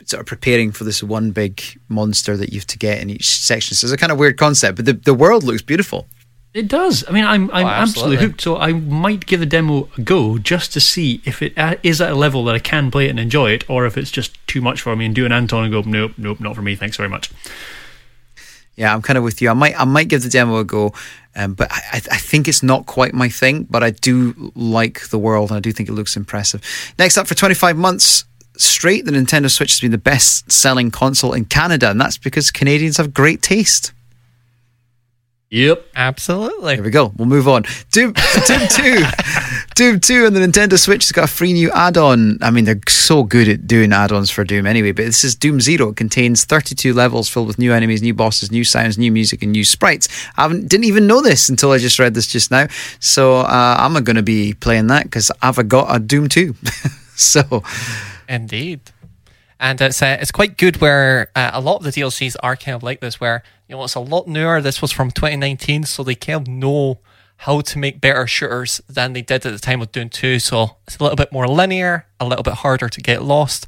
sort of preparing for this one big monster that you have to get in each section. So it's a kind of weird concept, but the the world looks beautiful. It does. I mean, I'm I'm Oh, absolutely. absolutely. hooked. So I might give the demo a go just to see if it uh, is at a level that I can play it and enjoy it, or if it's just too much for me and do an Anton and go, nope, nope, not for me. Thanks very much. Yeah, I'm kind of with you. I might I might give the demo a go, um, but I, I I think it's not quite my thing. But I do like the world, and I do think it looks impressive. Next up, for 25 months straight, the Nintendo Switch has been the best selling console in Canada, and that's because Canadians have great taste. Yep. Absolutely. There we go. We'll move on. Doom, Doom 2. Doom 2 on the Nintendo Switch has got a free new add on. I mean, they're so good at doing add ons for Doom anyway, but this is Doom Zero. It contains 32 levels filled with new enemies, new bosses, new sounds, new music, and new sprites. I haven't, didn't even know this until I just read this just now. So uh, I'm going to be playing that because I've got a Doom 2. so Indeed. And it's uh, it's quite good where uh, a lot of the DLCs are kind of like this, where you know it's a lot newer. This was from 2019, so they kind of know how to make better shooters than they did at the time of Doom 2. So it's a little bit more linear, a little bit harder to get lost,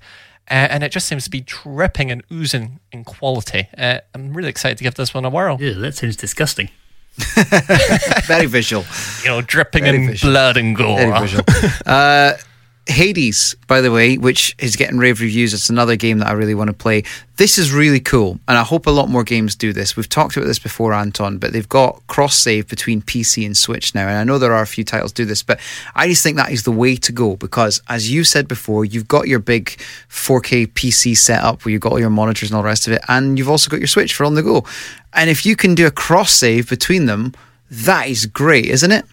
uh, and it just seems to be dripping and oozing in quality. Uh, I'm really excited to give this one a whirl. Yeah, that sounds disgusting. very visual. You know, dripping Very in visual. blood and gore. Very visual. Hades, by the way, which is getting rave reviews. It's another game that I really want to play. This is really cool, and I hope a lot more games do this. We've talked about this before, Anton, but they've got cross save between PC and Switch now, and I know there are a few titles do this, but I just think that is the way to go because, as you said before, you've got your big 4K PC setup where you've got all your monitors and all the rest of it, and you've also got your Switch for on the go. And if you can do a cross save between them, that is great, isn't it?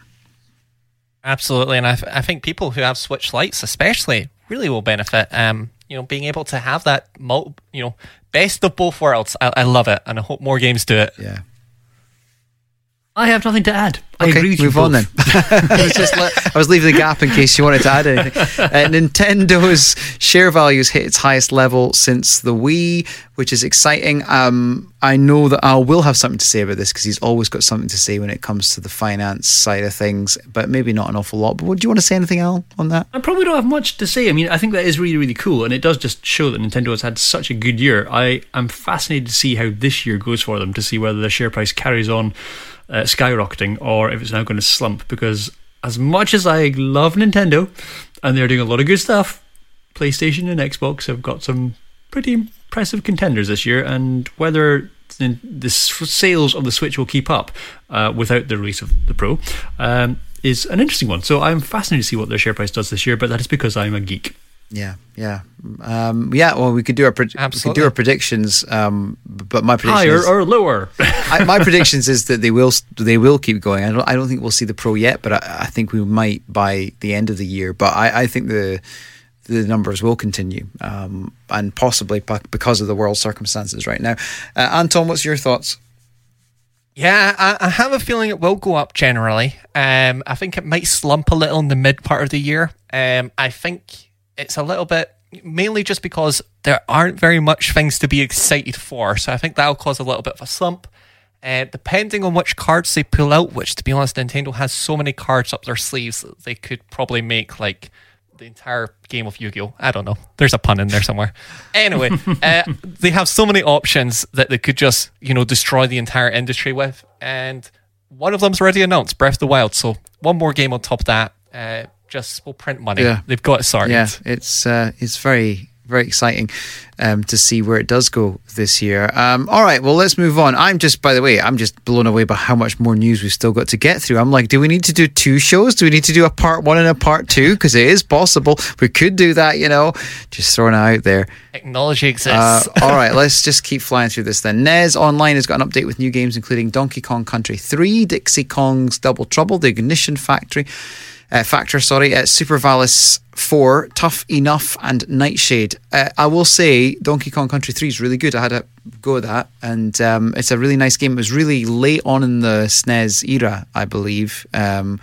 Absolutely, and I, th- I think people who have Switch Lites, especially, really will benefit. Um, you know, being able to have that, mul- you know, best of both worlds. I, I love it, and I hope more games do it. Yeah. I have nothing to add. I Okay, agree with you move on then. I, was just let- I was leaving the gap in case you wanted to add anything. Uh, Nintendo's share values hit its highest level since the Wii, which is exciting. Um, I know that Al will have something to say about this because he's always got something to say when it comes to the finance side of things, but maybe not an awful lot. But what, do you want to say anything, Al, on that? I probably don't have much to say. I mean, I think that is really, really cool, and it does just show that Nintendo has had such a good year. I am fascinated to see how this year goes for them, to see whether their share price carries on uh, skyrocketing or if it's now going to slump. Because as much as I love Nintendo, and they're doing a lot of good stuff, PlayStation and Xbox have got some pretty impressive contenders this year, and whether the sales of the Switch will keep up uh, without the release of the Pro um, is an interesting one. So I'm fascinated to see what their share price does this year, but that is because I'm a geek. Yeah, yeah, um, yeah. Well, we could do our pred- we could do our predictions, um, but my prediction Higher is, or lower? I, my predictions is that they will they will keep going. I don't I don't think we'll see the pro yet, but I, I think we might by the end of the year. But I, I think the the numbers will continue, um, and possibly pe- because of the world circumstances right now. Uh, Anton, what's your thoughts? Yeah, I, I have a feeling it will go up generally. Um, I think it might slump a little in the mid part of the year. Um, I think it's a little bit mainly just because there aren't very much things to be excited for. So I think that'll cause a little bit of a slump. Uh, depending on which cards they pull out, which to be honest, Nintendo has so many cards up their sleeves that they could probably make like the entire game of Yu-Gi-Oh. I don't know. There's a pun in there somewhere. Anyway, uh, they have so many options that they could just you know destroy the entire industry with, and one of them's already announced, Breath of the Wild. So one more game on top of that, uh, just will print money. Yeah. They've got it sorted. Yeah, it's uh, it's very very exciting um, to see where it does go this year. Um, all right, well let's move on. I'm just by the way, I'm just blown away by how much more news we've still got to get through. I'm like, do we need to do two shows? Do we need to do a part one and a part two? Because it is possible we could do that. You know, just throwing it out there. Technology Uh, exists. all right, let's just keep flying through this then. NES Online has got an update with new games including Donkey Kong Country 3, Dixie Kong's Double Trouble, The Ignition Factory, uh, Factor, sorry, uh, Super Valis 4, Tough Enough, and Nightshade. Uh, I will say Donkey Kong Country 3 is really good. I had a go at that, and um, it's a really nice game. It was really late on in the SNES era, I believe. Um,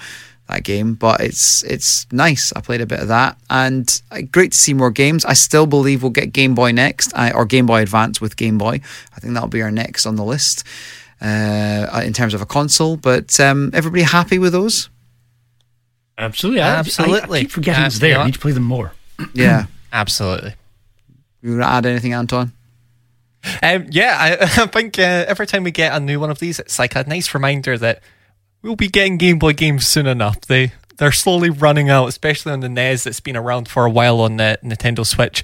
that game, but it's it's nice. I played a bit of that, and uh, great to see more games. I still believe we'll get Game Boy next, uh, or Game Boy Advance with Game Boy. I think that'll be our next on the list uh, in terms of a console. But um, everybody happy with those? Absolutely. I- I- I, Absolutely. keep forgetting Uh, it's there. you know I need to play them more. Yeah. Absolutely. you want to add anything, Anton? Um, yeah, I, I think uh, every time we get a new one of these, it's like a nice reminder that we'll be getting Game Boy games soon enough. They they're slowly running out, especially on the NES that's been around for a while on the Nintendo Switch,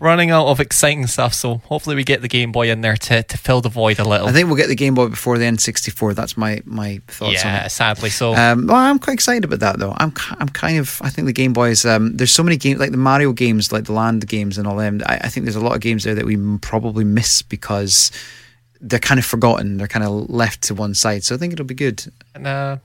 running out of exciting stuff. So hopefully we get the Game Boy in there to, to fill the void a little. I think we'll get the Game Boy before the N64. That's my my thoughts on yeah, it. sadly so. Um, well, I'm quite excited about that though. I'm I'm kind of I think the Game Boy is um, there's so many games like the Mario games, like the Land games and all them. I, I think there's a lot of games there that we probably miss because they're kind of forgotten. They're kind of left to one side. So I think it'll be good. And uh,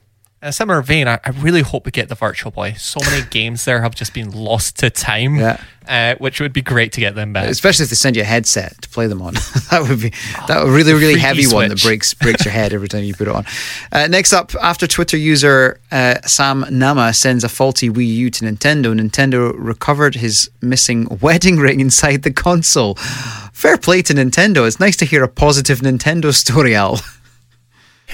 in a similar vein, I, I really hope we get the Virtual Boy. So many games there have just been lost to time, Yeah. uh, which would be great to get them back. Especially if they send you a headset to play them on. that would be that would really really heavy one that breaks breaks your head every time you put it on. Uh, next up, after Twitter user uh, Sam Nama sends a faulty Wii U to Nintendo, Nintendo recovered his missing wedding ring inside the console. Fair play to Nintendo. It's nice to hear a positive Nintendo story, Al.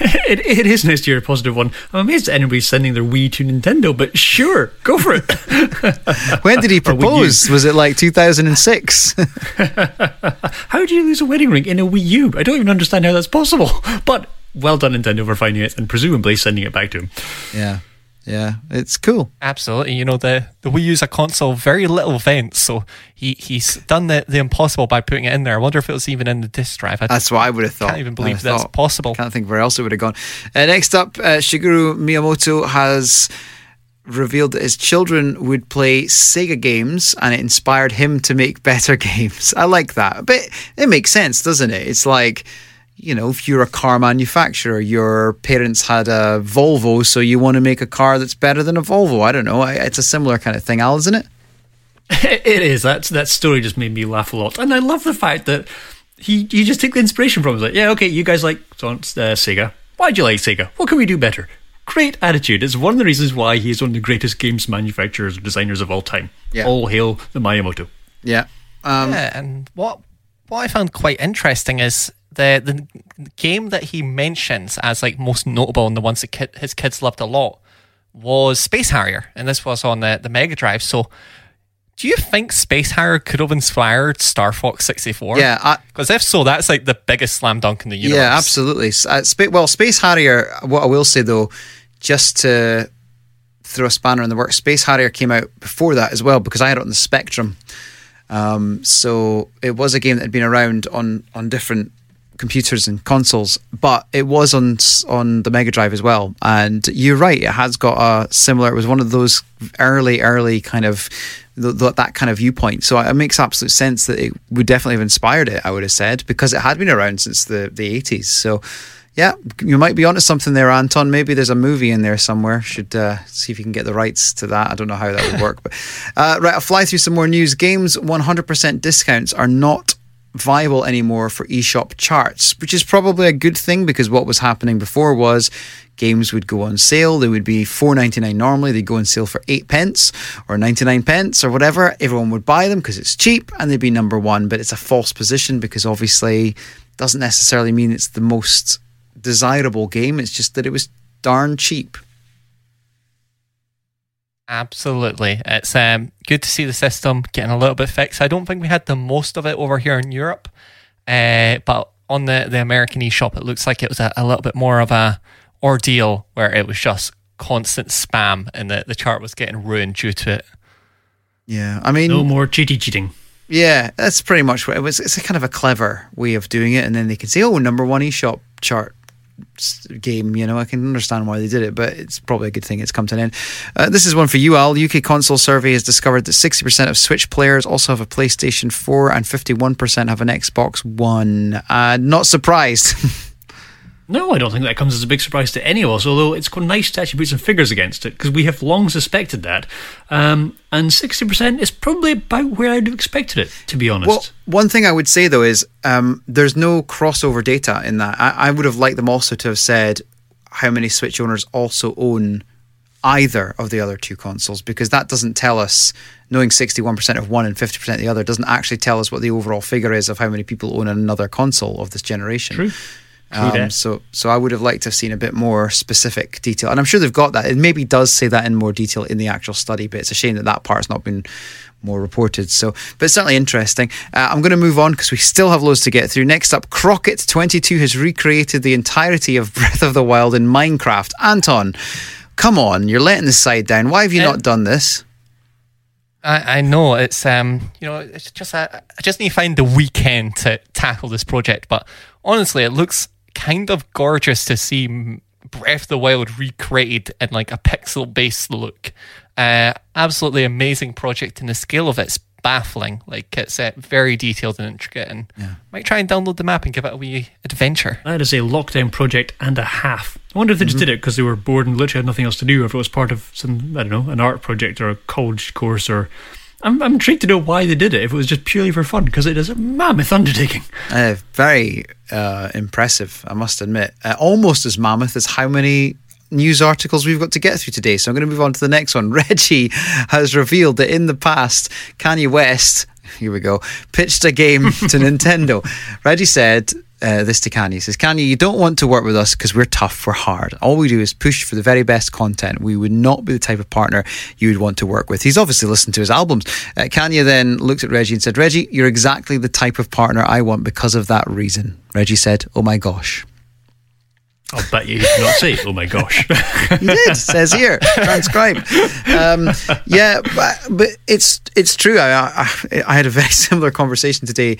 It, it is nice to hear a positive one. I'm amazed that anybody's sending their Wii to Nintendo, but sure, go for it. When did he Or Wii U. propose? Was it like 2006? How do you lose a wedding ring in a Wii U? I don't even understand how that's possible. But well done, Nintendo, for finding it and presumably sending it back to him. yeah, yeah, it's cool. Absolutely. You know, the, the Wii U's a console, very little vents, so he, he's done the, the impossible by putting it in there. I wonder if it was even in the disk drive. I That's what I would have thought. can't even believe that's thought- possible. Can't think where else it would have gone. Uh, next up, uh, Shigeru Miyamoto has revealed that his children would play Sega games and it inspired him to make better games. I like that. But it makes sense, doesn't it? It's like, you know, if you're a car manufacturer, your parents had a Volvo, so you want to make a car that's better than a Volvo. I don't know. It's a similar kind of thing, Al, isn't it? It is. That that story just made me laugh a lot, and I love the fact that he he just took the inspiration from. it. He's like, yeah, okay, you guys like uh, Sega. Why do you like Sega? What can we do better? Great attitude. It's one of the reasons why he's one of the greatest games manufacturers and designers of all time. Yeah. All hail the Miyamoto. Yeah. Um, yeah, and what what I found quite interesting is the the game that he mentions as like most notable and the ones that kid, his kids loved a lot was Space Harrier, and this was on the the Mega Drive. So, do you think Space Harrier could have inspired Star Fox sixty four? Yeah, because if so, that's like the biggest slam dunk in the universe. Yeah, absolutely. Uh, Spa- well, Space Harrier. What I will say though, just to throw a spanner in the works, Space Harrier came out before that as well because I had it on the Spectrum. Um, so it was a game that had been around on on different computers and consoles, but it was on on the Mega Drive as well. And you're right, it has got a similar. It was one of those early, early kind of th- th- that kind of viewpoint. So it makes absolute sense that it would definitely have inspired it. I would have said because it had been around since the the 80s. So. Yeah, you might be onto something there, Anton. Maybe there's a movie in there somewhere. Should uh, see if you can get the rights to that. I don't know how that would work, but uh, right, I'll fly through some more news. Games 100% discounts are not viable anymore for eShop charts, which is probably a good thing because what was happening before was games would go on sale. They would be 4.99 normally. They'd go on sale for 8 pence or 99 pence or whatever. Everyone would buy them because it's cheap and they'd be number 1, but it's a false position because obviously doesn't necessarily mean it's the most desirable game. It's just that it was darn cheap. Absolutely. It's um, good to see the system getting a little bit fixed. I don't think we had the most of it over here in Europe, uh, but on the, the American eShop, it looks like it was a, a little bit more of a ordeal where it was just constant spam and the, the chart was getting ruined due to it. Yeah, I mean, No more cheaty cheating. Yeah, that's pretty much what it was. It's a kind of a clever way of doing it, and then they can say, "Oh, number one eShop chart s- game." You know, I can understand why they did it, but it's probably a good thing it's come to an end. Uh, this is one for you, Al. UK console survey has discovered that sixty percent of Switch players also have a PlayStation Four, and fifty-one percent have an Xbox One. Uh, not surprised. No, I don't think that comes as a big surprise to any of us, although it's quite nice to actually put some figures against it, because we have long suspected that. Um, and 60% is probably about where I'd have expected it, to be honest. Well, one thing I would say though is um, there's no crossover data in that. I, I would have liked them also to have said how many Switch owners also own either of the other two consoles because that doesn't tell us knowing 61% of one and 50% of the other doesn't actually tell us what the overall figure is of how many people own another console of this generation. True. True Um, so, so I would have liked to have seen a bit more specific detail, and I'm sure they've got that. It maybe does say that in more detail in the actual study, but it's a shame that that part's not been more reported. So, but it's certainly interesting. Uh, I'm going to move on because we still have loads to get through. Next up, Crockett22 has recreated the entirety of Breath of the Wild in Minecraft. Anton, come on, you're letting the side down. Why have you Uh, not done this? I, I know it's um you know it's just I, I just need to find the weekend to tackle this project, but honestly, it looks kind of gorgeous to see Breath of the Wild recreated in like a pixel based look. Uh, absolutely amazing project, and the scale of it's baffling. Like it's uh, very detailed and intricate, and might try and download the map and give it a wee adventure. That is a lockdown project and a half. I wonder if they just did it because they were bored and literally had nothing else to do, or if it was part of some, I don't know, an art project or a college course, or. I'm, I'm intrigued to know why they did it, if it was just purely for fun, because it is a mammoth undertaking. Uh, very uh, impressive, I must admit. Uh, almost as mammoth as how many news articles we've got to get through today. So I'm going to move on to the next one. Reggie has revealed that in the past, Kanye West, here we go, pitched a game to Nintendo. Reggie said, uh, this to Kanye. He says, Kanye, you don't want to work with us because we're tough, we're hard. All we do is push for the very best content. We would not be the type of partner you would want to work with. He's obviously listened to his albums. Uh, Kanye then looked at Reggie and said, Reggie, you're exactly the type of partner I want because of that reason. Reggie said, Oh my gosh. I'll bet you did not say, oh my gosh. He did, says here, transcribe. Um, yeah, but, but it's it's true. I, I I had a very similar conversation today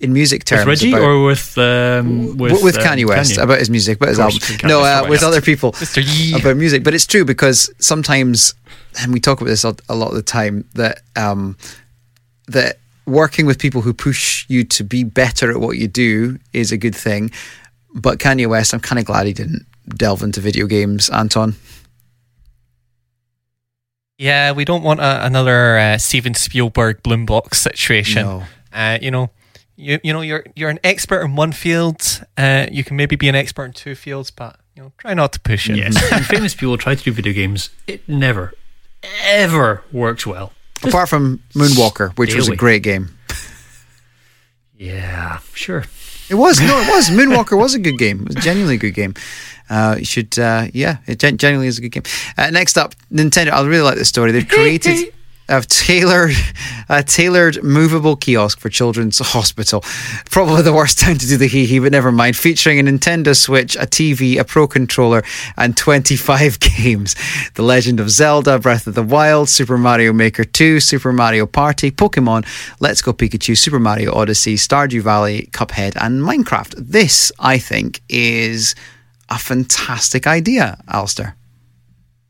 in music terms. with Reggie about- or with um, with, with, um, Kanye West about his music, about his album. No, uh, right. with other people Mr. Yee. about music. But it's true because sometimes, and we talk about this a, a lot of the time, that um, that working with people who push you to be better at what you do is a good thing. But Kanye West, I'm kind of glad he didn't delve into video games, Anton. Yeah, we don't want a, another uh, Steven Spielberg Boom Blox situation. No. Uh, you know, you you know you're you're an expert in one field. Uh, you can maybe be an expert in two fields, but you know, try not to push it. Yes, and famous people try to do video games. It never, ever works well. Apart from Moonwalker, which was a great game. Yeah, sure. It was no, it was Moonwalker was a good game. It was genuinely a good game. Uh, you should, uh, yeah, it gen- genuinely is a good game. Uh, next up, Nintendo. I really like this story. They've created a tailored, a tailored movable kiosk for Children's Hospital. Probably the worst time to do the hee hee, but never mind. Featuring a Nintendo Switch, a TV, a Pro controller, and 25 games. The Legend of Zelda, Breath of the Wild, Super Mario Maker 2, Super Mario Party, Pokemon, Let's Go Pikachu, Super Mario Odyssey, Stardew Valley, Cuphead, and Minecraft. This, I think, is a fantastic idea, Alistair.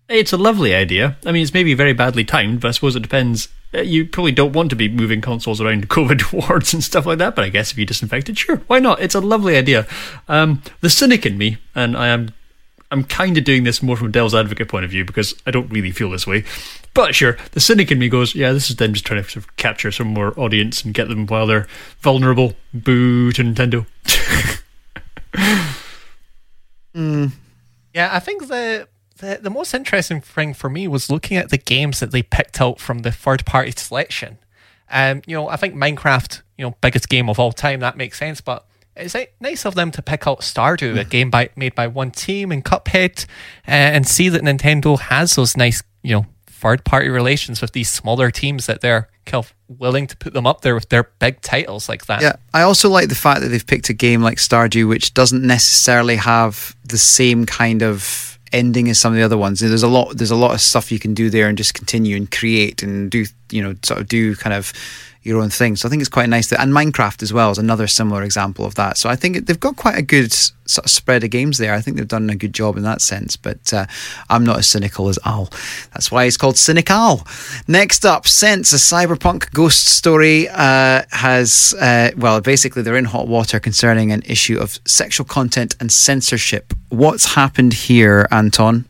It's a lovely idea. I mean, it's maybe very badly timed, but I suppose it depends. Uh, You probably don't want to be moving consoles around COVID wards and stuff like that, but I guess if you disinfect it, sure, why not? It's a lovely idea. Um, the cynic in me, and I am, I'm kind of doing this more from Dell's advocate point of view because I don't really feel this way. But sure, the cynic in me goes, yeah, this is them just trying to sort of capture some more audience and get them while they're vulnerable. Boo to Nintendo. Yeah, I think the, the the most interesting thing for me was looking at the games that they picked out from the third party selection. Um, you know, I think Minecraft, you know, biggest game of all time, that makes sense, but it's nice of them to pick out Stardew, a game by, made by one team, and Cuphead, uh, and see that Nintendo has those nice, you know, third party relations with these smaller teams that they're kind of willing to put them up there with their big titles like that. Yeah, I also like the fact that they've picked a game like Stardew, which doesn't necessarily have the same kind of ending as some of the other ones. There's a lot. There's a lot of stuff you can do there and just continue and create and do. You know, sort of do kind of your own thing. So I think it's quite nice that, and Minecraft as well is another similar example of that. So I think they've got quite a good sort of spread of games there. I think they've done a good job in that sense. But uh, I'm not as cynical as Al. That's why it's called Cynical. Next up, Sense, a cyberpunk ghost story, uh, has uh, well, basically they're in hot water concerning an issue of sexual content and censorship. What's happened here, Anton?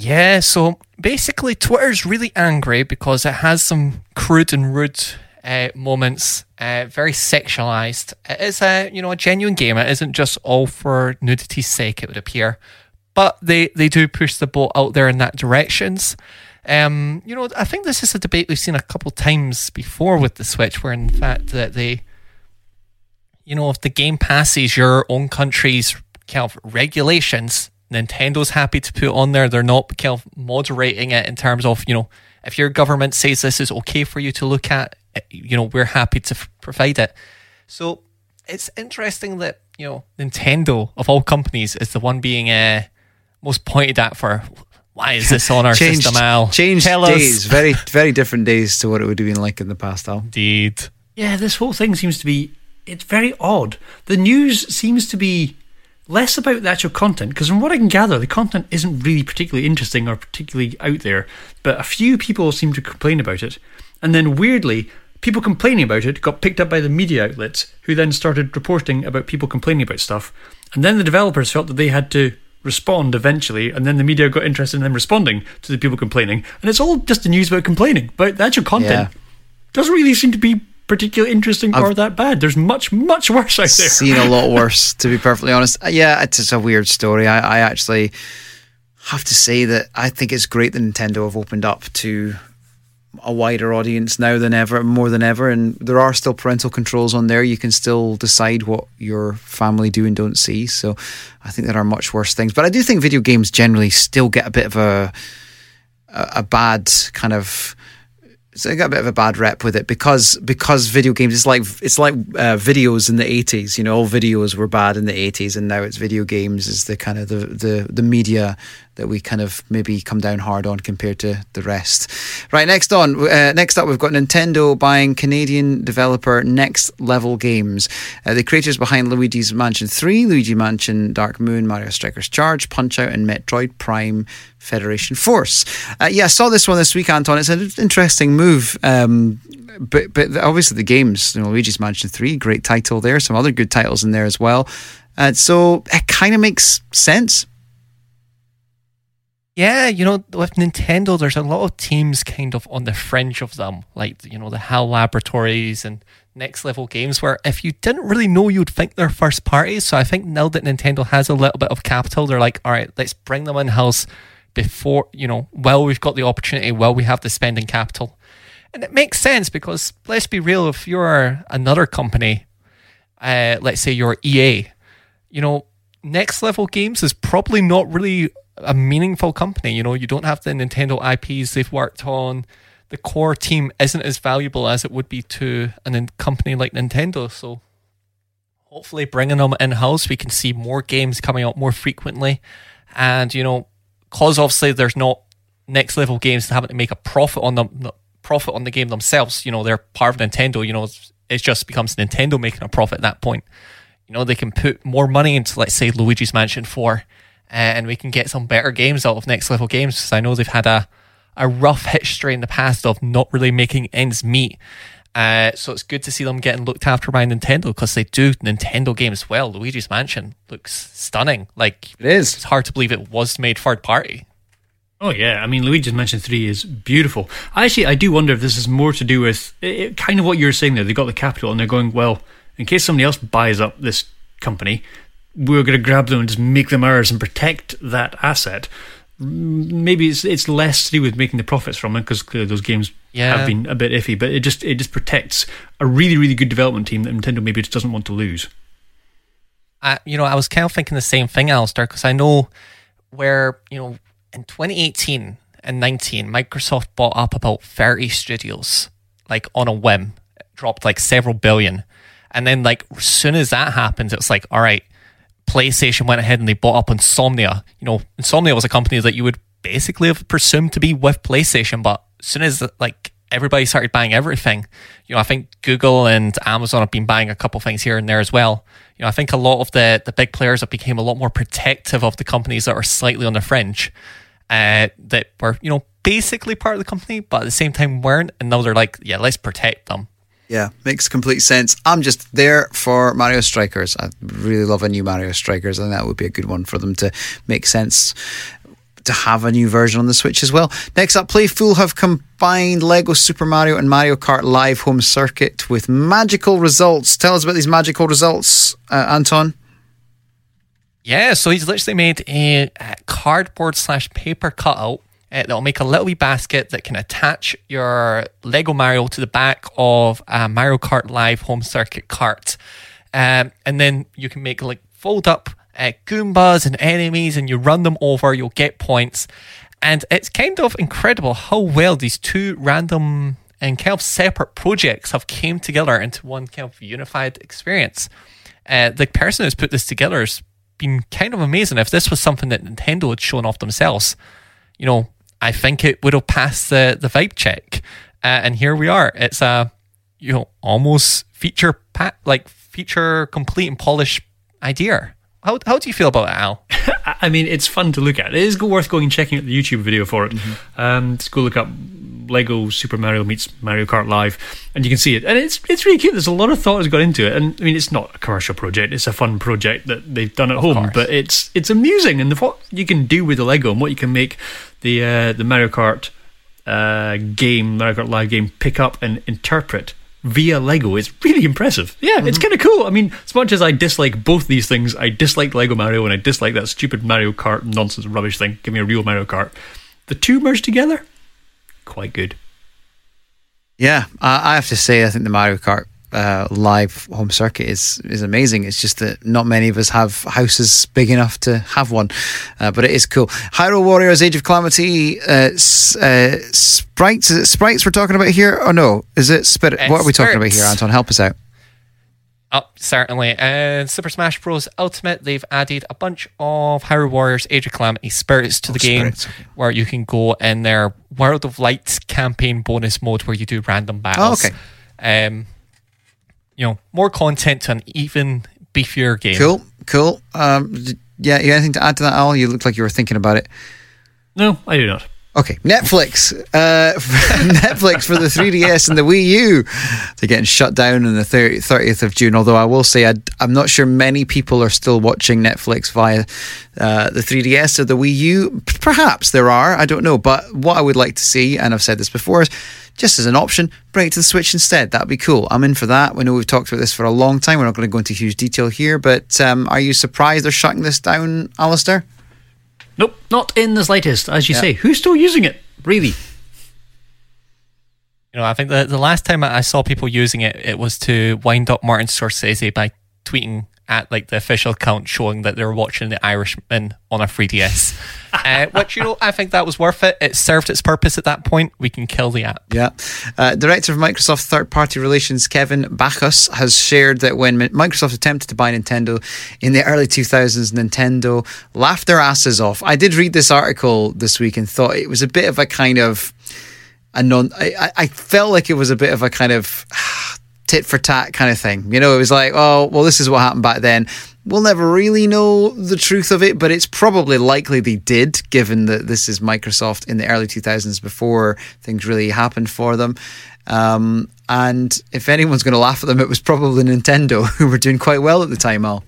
Yeah, so basically, Twitter's really angry because it has some crude and rude uh, moments, uh, very sexualized. It is a you know a genuine game. It isn't just all for nudity's sake. It would appear, but they they do push the boat out there in that directions. Um, you know, I think this is a debate we've seen a couple times before with the Switch, where in fact that they, you know, if the game passes your own country's kind of regulations, Nintendo's happy to put on there. They're not kind of moderating it in terms of, you know, if your government says this is okay for you to look at, eh, you know, we're happy to f- provide it. So it's interesting that, you know, Nintendo, of all companies, is the one being uh, most pointed at for why is this on our Changed, system, Al? changed Tell us. days, very very different days to what it would have been like in the past, Al. Indeed. Yeah, this whole thing seems to be it's very odd. The news seems to be less about the actual content because from what I can gather, the content isn't really particularly interesting or particularly out there. But a few people seem to complain about it, and then weirdly, people complaining about it got picked up by the media outlets, who then started reporting about people complaining about stuff, and then the developers felt that they had to respond eventually, and then the media got interested in them responding to the people complaining, and it's all just the news about complaining, but the actual content Yeah. doesn't really seem to be particularly interesting or that bad. There's much, much worse out there. seen a lot worse, to be perfectly honest. Uh, Yeah, it's just a weird story. I, I actually have to say that I think it's great that Nintendo have opened up to a wider audience now than ever, more than ever. And there are still parental controls on there. You can still decide what your family do and don't see. So I think there are much worse things. But I do think video games generally still get a bit of a a, a bad kind of so I got a bit of a bad rep with it because because video games it's like it's like uh, videos in the eighties. You know, all videos were bad in the eighties, and now it's video games is the kind of the, the the media that we kind of maybe come down hard on compared to the rest. Right, next on uh, next up we've got Nintendo buying Canadian developer Next Level Games. Uh, the creators behind Luigi's Mansion Three, Luigi Mansion, Dark Moon, Mario Strikers Charge, Punch Out, and Metroid Prime Federation Force. Uh, yeah, I saw this one this week, Anton. It's an interesting move. Um, but but obviously the games, you know, Luigi's Mansion Three, great title there. Some other good titles in there as well. Uh, so it kind of makes sense. Yeah, you know, with Nintendo, there's a lot of teams kind of on the fringe of them, like, you know, the HAL Laboratories and next level games, where if you didn't really know, you'd think they're first parties. So I think now that Nintendo has a little bit of capital, they're like, all right, let's bring them in house before, you know, while we've got the opportunity, while we have the spending capital. And it makes sense because let's be real, if you're another company, uh, let's say you're EA, you know, next level games is probably not really a meaningful company. You know, you don't have the Nintendo IPs they've worked on. The core team isn't as valuable as it would be to a company like Nintendo. So hopefully bringing them in house, we can see more games coming out more frequently. And, you know, cause obviously there's not next level games having to make a profit on them, profit on the game themselves. You know, they're part of Nintendo. You know, it just becomes Nintendo making a profit at that point. You know, they can put more money into, let's say, Luigi's Mansion 4 uh, and we can get some better games out of next level games because I know they've had a, a rough history in the past of not really making ends meet. Uh, so it's good to see them getting looked after by Nintendo because they do Nintendo games well. Luigi's Mansion looks stunning. Like it is. It's hard to believe it was made third party. Oh yeah, I mean Luigi's Mansion Three is beautiful. Actually, I do wonder if this is more to do with it, kind of what you're saying there. They got the capital and they're going well. In case somebody else buys up this company, we're going to grab them and just make them ours and protect that asset. Maybe it's it's less to do with making the profits from it because those games yeah. have been a bit iffy, but it just it just protects a really really good development team that Nintendo maybe just doesn't want to lose. Uh, you know, I was kind of thinking the same thing, Alistair, because I know where you know in 2018 and 19, Microsoft bought up about 30 studios like on a whim, dropped like several billion, and then like as soon as that happens, it's like all right PlayStation went ahead and they bought up Insomniac. You know, Insomniac was a company that you would basically have presumed to be with PlayStation, but as soon as like everybody started buying everything, you know, I think Google and Amazon have been buying a couple things here and there as well. You know, I think a lot of the the big players have became a lot more protective of the companies that are slightly on the fringe, uh, that were you know basically part of the company, but at the same time weren't, and now they're like, yeah, let's protect them. Yeah, makes complete sense. I'm just there for Mario Strikers. I really love a new Mario Strikers. I think that would be a good one for them to make sense to have a new version on the Switch as well. Next up, Playful have combined Lego Super Mario and Mario Kart Live Home Circuit with magical results. Tell us about these magical results, uh, Anton. Yeah, so he's literally made a, a cardboard slash paper cutout uh, that'll make a little wee basket that can attach your Lego Mario to the back of a Mario Kart Live home circuit cart. Um, and then you can make like fold up uh, Goombas and enemies and you run them over, you'll get points. And it's kind of incredible how well these two random and kind of separate projects have came together into one kind of unified experience. Uh, the person who's put this together has been kind of amazing. If this was something that Nintendo had shown off themselves, you know, I think it would have passed the the vibe check. Uh, and here we are. It's a you know almost feature pat like feature complete and polished idea. How how do you feel about it, Al? I mean, it's fun to look at. It is worth going and checking out the YouTube video for it. Mm-hmm. Um, just go look up Lego Super Mario meets Mario Kart Live, and you can see it. And it's it's really cute. There's a lot of thought has gone into it. And I mean, it's not a commercial project. It's a fun project that they've done at of home. Course. But it's it's amusing, and the, what you can do with the Lego and what you can make the uh, the Mario Kart uh, game, Mario Kart Live game, pick up and interpret via Lego is really impressive. Yeah, mm-hmm. it's kind of cool. I mean, as much as I dislike both these things, I dislike Lego Mario and I dislike that stupid Mario Kart nonsense rubbish thing. Give me a real Mario Kart. The two merged together, quite good. Yeah, I have to say, I think the Mario Kart uh, live home circuit is is amazing. It's just that not many of us have houses big enough to have one, uh, but it is cool. Hyrule Warriors: Age of Calamity uh, uh, sprites. Is it sprites we're talking about here? Oh no, is it spirit? What are we talking about here, Anton? Help us out. Oh, certainly. And Super Smash Bros. Ultimate, they've added a bunch of Hyrule Warriors Age of Calamity spirits to oh, the game okay. where you can go in their World of Light campaign bonus mode where you do random battles. Oh, okay. Um, you know, more content to an even beefier game. Cool, cool. Um, yeah, you got anything to add to that, Al? You looked like you were thinking about it. No, I do not. Okay, Netflix. Uh, Netflix for the 3DS and the Wii U. They're getting shut down on the 30, 30th of June. Although I will say I, am not sure many people are still watching Netflix via uh, the 3DS or the Wii U. Perhaps there are. I don't know. But what I would like to see, and I've said this before, is just as an option, bring it to the Switch instead. That'd be cool. I'm in for that. We know we've talked about this for a long time. We're not going to go into huge detail here. But um, are you surprised they're shutting this down, Alistair? Nope, not in the slightest. As you Yeah. say, who's still using it? Really? You know, I think the, the last time I saw people using it, it was to wind up Martin Scorsese eh, by tweeting at like the official account showing that they were watching The Irishman on a 3DS. uh, which, you know, I think that was worth it. It served its purpose at that point. We can kill the app. Yeah. Uh, Director of Microsoft Third Party Relations Kevin Bachus has shared that when Microsoft attempted to buy Nintendo in the early 2000s, Nintendo laughed their asses off. I did read this article this week and thought it was a bit of a kind of a non. I- I felt like it was a bit of a kind of tit for tat kind of thing. You know, it was like, oh, well, this is what happened back then. We'll never really know the truth of it, but it's probably likely they did, given that this is Microsoft in the early 2000s before things really happened for them. Um, and if anyone's going to laugh at them, it was probably Nintendo, who were doing quite well at the time, Al.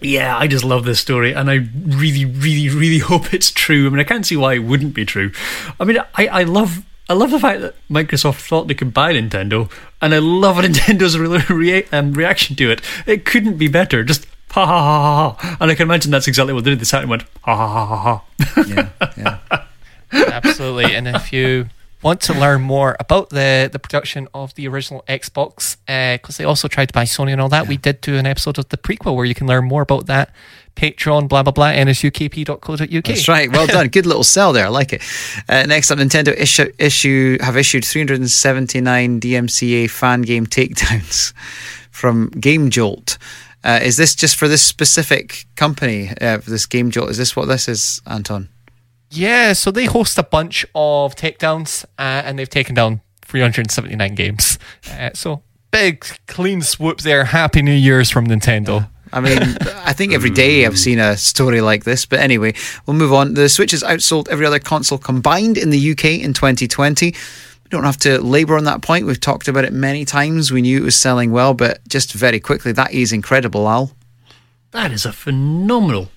Yeah, I just love this story, and I really, really, really hope it's true. I mean, I can't see why it wouldn't be true. I mean, I, I love. I love the fact that Microsoft thought they could buy Nintendo, and I love Nintendo's re- rea- um, reaction to it. It couldn't be better. Just ha ha ha ha ha. And I can imagine that's exactly what they did. They sat and went ha ha ha ha ha. Yeah, yeah. Absolutely. and if you want to learn more about the, the production of the original Xbox, because they also tried to buy Sony and all that, we did do an episode of the prequel where you can learn more about that. Patreon, blah, blah, blah, nsukp.co.uk. That's right. Well done. Good little sell there. I like it. Uh, next up, Nintendo issue, issue have issued 379 DMCA fan game takedowns from Game Jolt. Uh, is this just for this specific company? Uh, for this Game Jolt? Is this what this is, Anton? Yeah, so they host a bunch of takedowns uh, and they've taken down 379 games. Uh, so big, clean swoop there. Happy New Year's from Nintendo. I mean, I think every day I've seen a story like this. But anyway, we'll move on. The Switch has outsold every other console combined in the UK in 2020. We don't have to labour on that point. We've talked about it many times. We knew it was selling well, but just very quickly, that is incredible, Al. That is a phenomenal,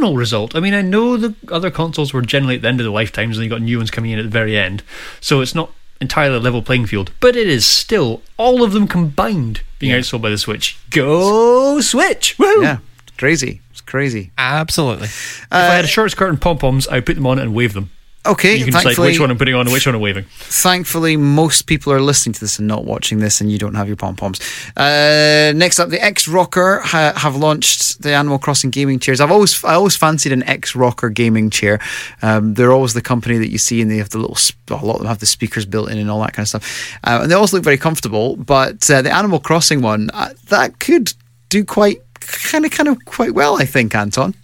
phenomenal result. I mean, I know the other consoles were generally at the end of the lifetimes and you got new ones coming in at the very end. So it's not entirely a level playing field, but it is still all of them combined being outsold by the Switch. Go Switch! Woo! Yeah, it's crazy. It's crazy. Absolutely. Uh, if I had a short skirt and pom poms, I'd put them on and wave them. Okay, You can decide which one I'm putting on and which one I'm waving. thankfully, most people are listening to this and not watching this, and you don't have your pom poms. Uh, next up, the X Rocker ha- have launched the Animal Crossing gaming chairs. I've always, I always fancied an X Rocker gaming chair. Um, they're always the company that you see, and they have the little, sp- a lot of them have the speakers built in and all that kind of stuff. Uh, and they always look very comfortable. But uh, the Animal Crossing one, uh, that could do quite, kind of, kind of quite well, I think, Anton.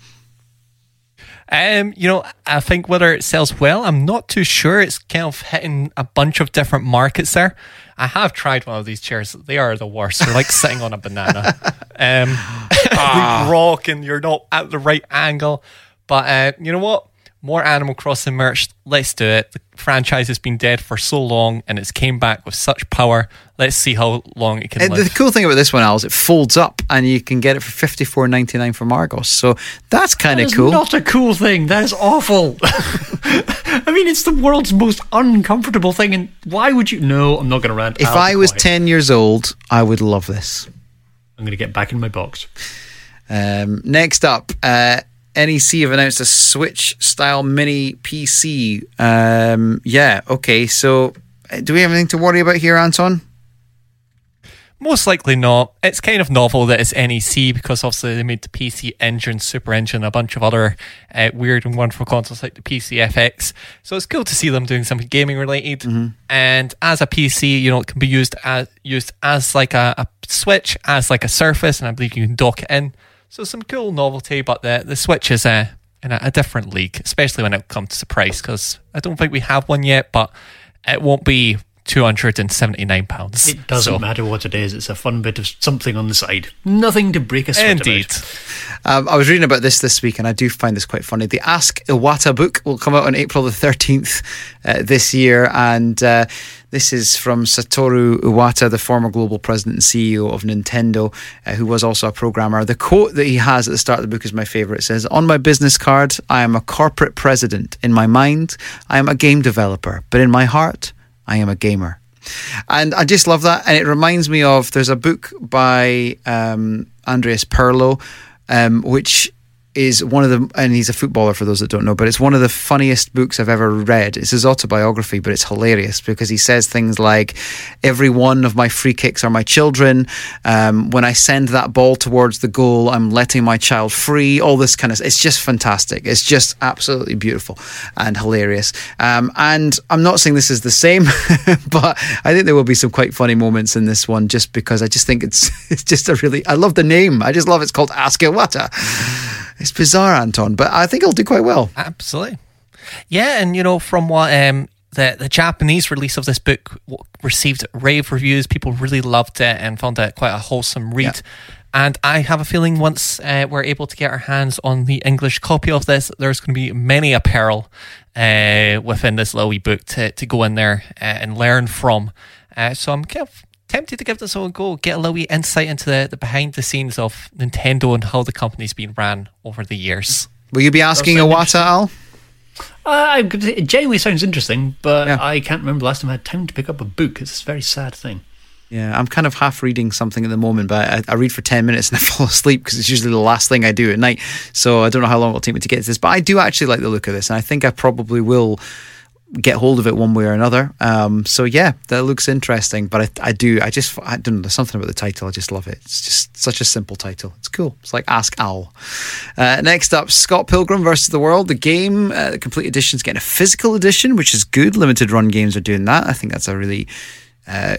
Um, you know, I think whether it sells well, I'm not too sure. It's kind of hitting a bunch of different markets there. I have tried one of these chairs. They are the worst. They're like sitting on a banana. Um, they rock and you're not at the right angle. But uh, you know what? More Animal Crossing merch. Let's do it. The franchise has been dead for so long and it's came back with such power. Let's see how long it can And live. the cool thing about this one, Al, is it folds up and you can get it for fifty four ninety nine from Argos. So that's kind of That's cool. not a cool thing. That is awful. I mean, it's the world's most uncomfortable thing. And why would you? No, I'm not going to rant. if I'll I be was quiet. ten years old, I would love this. I'm going to get back in my box. Um, next up, uh, NEC have announced a Switch style mini PC. Um, yeah, okay. So, uh, do we have anything to worry about here, Anton? Most likely not. It's kind of novel that it's NEC because obviously they made the PC Engine, Super Engine, a bunch of other uh, weird and wonderful consoles like the PC FX. So it's cool to see them doing something gaming related. And as a PC, you know, it can be used as used as like a, a Switch, as like a Surface, and I believe you can dock it in. So some cool novelty, but the the Switch is a in a, a different league, especially when it comes to price. Because I don't think we have one yet, but it won't be two hundred and seventy nine pounds. It doesn't So- matter what it is. It's a fun bit of something on the side. Nothing to break a sweat Indeed. about. Um, I was reading about this this week, and I do find this quite funny. The Ask Iwata book will come out on April the 13th uh, this year, and uh, this is from Satoru Iwata, the former global president and CEO of Nintendo, uh, who was also a programmer. The quote that he has at the start of the book is my favorite. It says, On my business card, I am a corporate president. In my mind, I am a game developer, but in my heart, I am a gamer. And I just love that. And it reminds me of there's a book by um, Andreas Pirlo, um, which is one of the, and he's a footballer for those that don't know, but it's one of the funniest books I've ever read. It's his autobiography, but it's hilarious because he says things like, Every one of my free kicks are my children. Um, when I send that ball towards the goal, I'm letting my child free. All this kind of, it's just fantastic. It's just absolutely beautiful and hilarious. Um, and I'm not saying this is the same, but I think there will be some quite funny moments in this one just because I just think it's, it's just a really, I love the name. I just love It's called Ask. It's bizarre, Anton, but I think it'll do quite well. Absolutely. Yeah, and you know, from what um, the the Japanese release of this book received rave reviews, people really loved it and found it quite a wholesome read. Yeah. And I have a feeling once uh, we're able to get our hands on the English copy of this, there's going to be many apparel uh, within this little book to, to go in there uh, and learn from. Uh, so I'm kind of tempted to give this all a go, get a little insight into the, the behind the scenes of Nintendo and how the company's been ran over the years. Will you be asking sound Iwata, Al? Uh, I- it genuinely sounds interesting, but Yeah. I can't remember the last time I had time to pick up a book. It's a very sad thing. Yeah, I'm kind of half reading something at the moment, but I, I read for 10 minutes and I fall asleep because it's usually the last thing I do at night. So I don't know how long it'll take me to get to this, but I do actually like the look of this, and I think I probably will get hold of it one way or another. Um, so yeah, that looks interesting, but I, I do, I just, I don't know, there's something about the title. I just love it. It's just such a simple title. It's cool. It's like Ask Owl. Uh, next up, Scott Pilgrim versus the World. The game, uh, the complete edition is getting a physical edition, which is good. Limited run games are doing that. I think that's a really uh,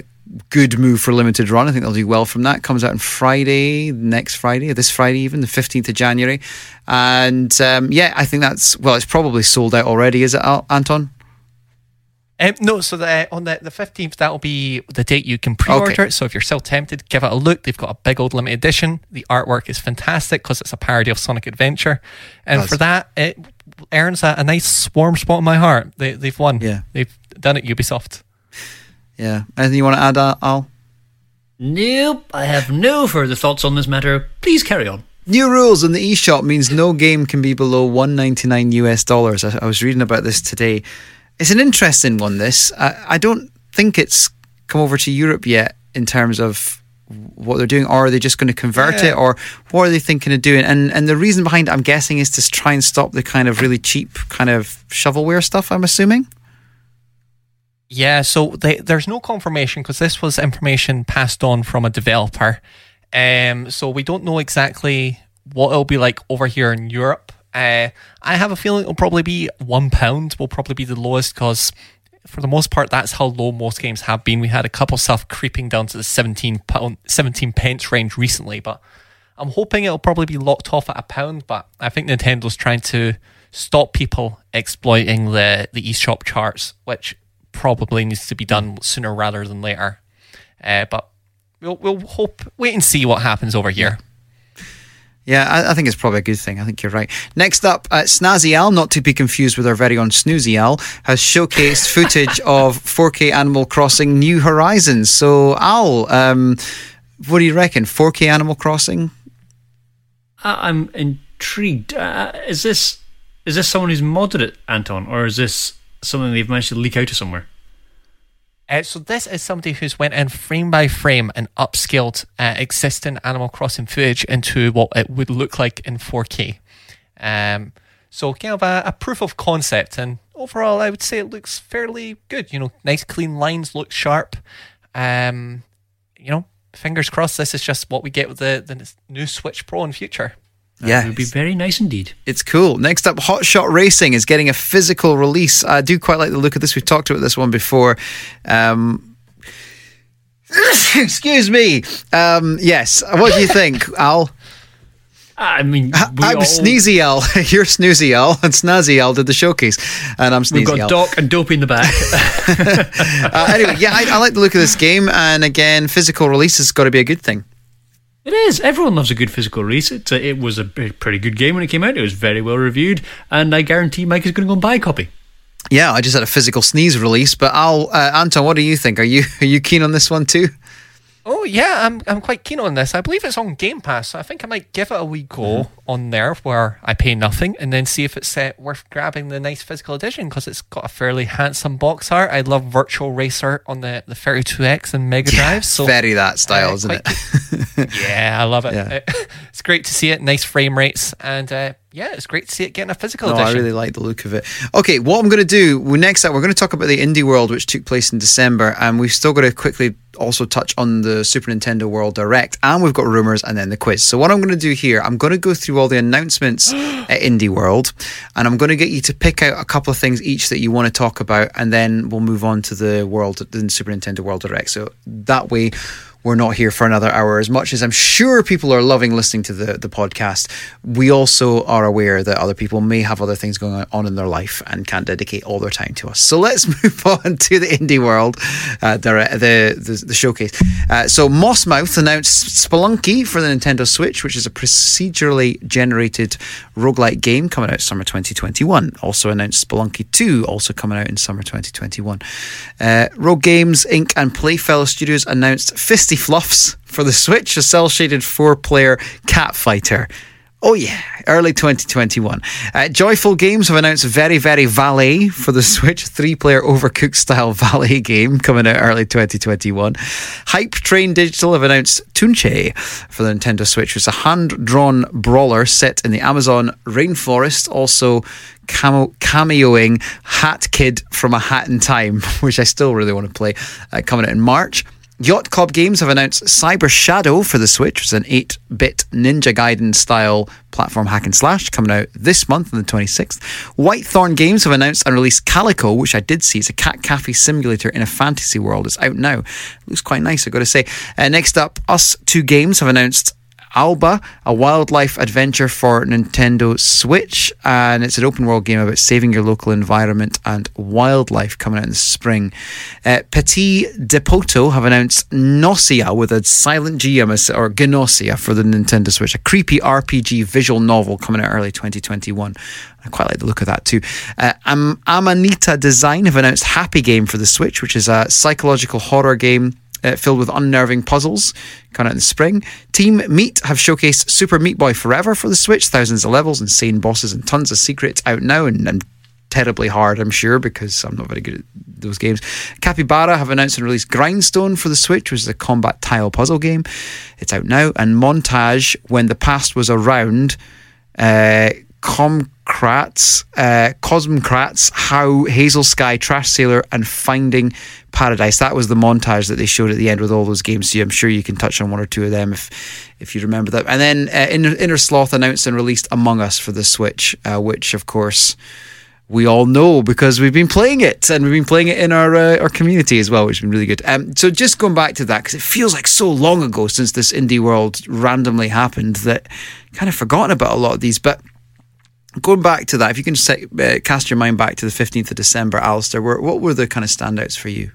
good move for limited run. I think they'll do well from that. Comes out on Friday, next Friday, or this Friday even, the 15th of January. And um, yeah, I think that's, well, it's probably sold out already, is it, Anton? Um, no, so the, on the, the 15th, that'll be the date you can pre order Okay. it. So if you're still tempted, give it a look. They've got a big old limited edition. The artwork is fantastic because it's a parody of Sonic Adventure. And Does. for that, it earns a, a nice warm spot in my heart. They, they've won. Yeah. They've done it, Ubisoft. Yeah. Anything you want to add, Al- Al? Nope, I have no further thoughts on this matter. Please carry on. New rules in the eShop means no game can be below 199 US dollars. I, I was reading about this today. It's an interesting one, this. I, I don't think it's come over to Europe yet in terms of what they're doing, or are they just going to convert Yeah. it, or what are they thinking of doing? And and the reason behind it, I'm guessing, is to try and stop the kind of really cheap kind of shovelware stuff, I'm assuming. Yeah, so they, there's no confirmation because this was information passed on from a developer. Um, so we don't know exactly what it'll be like over here in Europe. Uh, I have a feeling it'll probably be one pound. Will probably be the lowest because, for the most part, that's how low most games have been. We had a couple stuff creeping down to the seventeen pound, seventeen pence range recently, but I'm hoping it'll probably be locked off at a pound. But I think Nintendo's trying to stop people exploiting the the eShop charts, which probably needs to be done sooner rather than later. Uh, but we'll we'll hope wait and see what happens over here. Yeah, I, I think it's probably a good thing. I think you're right. Next up, uh, Snazzy Al, not to be confused with our very own Snoozy Al, has showcased footage of 4K Animal Crossing New Horizons. So, Al, um, what do you reckon? 4K Animal Crossing? I- I'm intrigued. Uh, is this is this someone who's modded it, Anton, or is this something they've managed to leak out to somewhere? Uh, so this is somebody who's went in frame by frame and upscaled uh, existing Animal Crossing footage into what it would look like in 4K. Um, so kind of a, a proof of concept, and overall, I would say it looks fairly good. You know, nice clean lines, look sharp. Um, you know, fingers crossed. This is just what we get with the the new Switch Pro in future. Yeah, It would be very nice indeed. It's cool. Next up, Hot Shot Racing is getting a physical release. I do quite like the look of this. We've talked about this one before. Um, excuse me. Um, yes. What do you think, Al? I mean, we I'm all- Sneezy Al. You're Snoozy Al, and Snazzy Al did the showcase, and I'm sneezy. We've got Al. Doc and Dopey in the back. Uh, anyway, yeah, I, I like the look of this game, and again, physical release has got to be a good thing. It is. Everyone loves a good physical race. It, was a pretty good game when it came out. It was very well reviewed, and I guarantee Mike is going to go and buy a copy. Yeah, I just had a physical sneeze release, but I'll uh, Anton, what do you think? Are you are you keen on this one too? Oh yeah, I'm I'm quite keen on this. I believe it's on Game Pass, so I think I might give it a wee go Mm-hmm. on there where I pay nothing, and then see if it's uh, worth grabbing the nice physical edition because it's got a fairly handsome box art. I love Virtual Racer on the the 32X and Mega Drive. So Very that style, uh, isn't it? yeah, I love it. Yeah. It's great to see it. Nice frame rates, and uh, yeah, it's great to see it getting a physical No, I really like the look of it. Okay, what I'm going to do well, next up, we're going to talk about the Indie World, which took place in December, and we've still got to quickly also touch on the Super Nintendo World Direct, and we've got rumors and then the quiz. So what I'm going to do here, I'm going to go through all the announcements at Indie World, and I'm going to get you to pick out a couple of things each that you want to talk about, and then we'll move on to the World, the Super Nintendo World Direct. So that way we're not here for another hour. As much as I'm sure people are loving listening to the, the podcast, we also are aware that other people may have other things going on in their life and can't dedicate all their time to us. So let's move on to the indie world, uh, the, the, the, showcase. Uh, so Mossmouth announced Spelunky for the Nintendo Switch, which is a procedurally generated roguelike game coming out summer 2021. Also announced Spelunky 2, also coming out in summer 2021. Uh, Rogue Games Inc. and Playfellow Studios announced Fisty Fluffs for the Switch, a cell shaded four player cat fighter. Oh yeah, early 2021. Uh, Toyful Games have announced Very Very Valet for the Switch, three-player Overcooked style Valet game coming out early 2021. Hype Train Digital have announced Tunche for the Nintendo Switch, which is a hand-drawn brawler set in the Amazon rainforest, also cameoing Hat Kid from A Hat in Time, which I still really want to play, uh, coming out in March. Yacht Club Games have announced Cyber Shadow for the Switch, which is an 8 bit Ninja Gaiden style platform hack and slash coming out this month on the 26th. Whitethorn Games have announced and released Calico, which I did see. It's a cat cafe simulator in a fantasy world. It's out now. It looks quite nice, I've got to say. Uh, next up, Us Two Games have announced Alba, a wildlife adventure for Nintendo Switch, and it's an open world game about saving your local environment and wildlife coming out in the spring. Uh, Petit Depoto have announced Gnosia with a silent G or Gnosia for the Nintendo Switch, a creepy RPG visual novel coming out early 2021. I quite like the look of that too. Uh, Am- Amanita Design have announced Happy Game for the Switch, which is a psychological horror game uh, filled with unnerving puzzles coming out in the spring. Team Meat have showcased Super Meat Boy Forever for the Switch, thousands of levels, insane bosses, and tons of secrets out now and, and terribly hard, I'm sure, because I'm not very good at those games. Capybara have announced and released Grindstone for the Switch, which is a combat tile puzzle game. It's out now. And Montage, When the Past Was Around, uh, Comcrats, uh, Cosmcrats, How, Hazel Sky, Trash Sailor, and Finding Paradise. That was the montage that they showed at the end with all those games. So I'm sure you can touch on one or two of them if if you remember that. And then uh, Inner, Innersloth announced and released Among Us for the Switch, uh, which of course we all know because we've been playing it and we've been playing it in our uh, our community as well, which has been really good. Um, so just going back to that because it feels like so long ago since this indie world randomly happened that kind of forgotten about a lot of these, but. Going back to that, if you can set, uh, cast your mind back to the 15th of December, Alistair, where, what were the kind of standouts for you?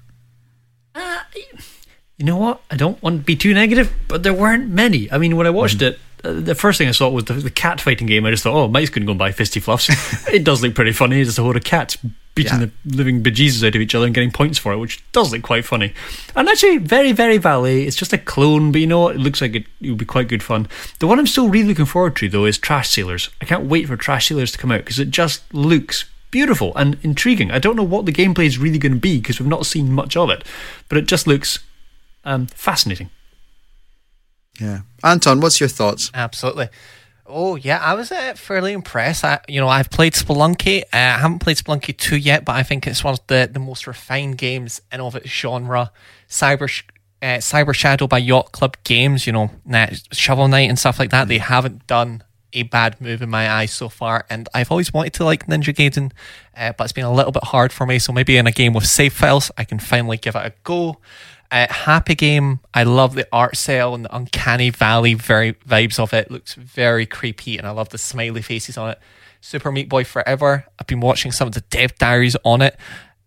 You know what? I don't want to be too negative, but there weren't many. I mean, when I watched it, uh, the first thing I saw was the, the cat fighting game. I just thought, oh, Mike's going to go and buy Fisty Fluffs. it does look pretty funny. It's a whole of cats beating Yeah. the living bejesus out of each other and getting points for it, which does look quite funny. And actually, very, very Valley. It's just a clone, but you know what? It looks like it, it would be quite good fun. The one I'm still really looking forward to, though, is Trash Sailors. I can't wait for Trash Sailors to come out because it just looks beautiful and intriguing. I don't know what the gameplay is really going to be because we've not seen much of it, but it just looks um, fascinating. Yeah. Anton, what's your thoughts? Absolutely. Oh yeah, I was uh, fairly impressed. I, you know, I've played Spelunky. Uh, I haven't played Spelunky two yet, but I think it's one of the, the most refined games in of its genre. Cyber uh, Cyber Shadow by Yacht Club Games. You know, Shovel Knight and stuff like that. They haven't done a bad move in my eyes so far, and I've always wanted to like Ninja Gaiden, uh, but it's been a little bit hard for me. So maybe in a game with save files, I can finally give it a go. Uh, happy game. I love the art style and the uncanny valley very vibes of it. Looks very creepy, and I love the smiley faces on it. Super Meat Boy Forever. I've been watching some of the dev diaries on it.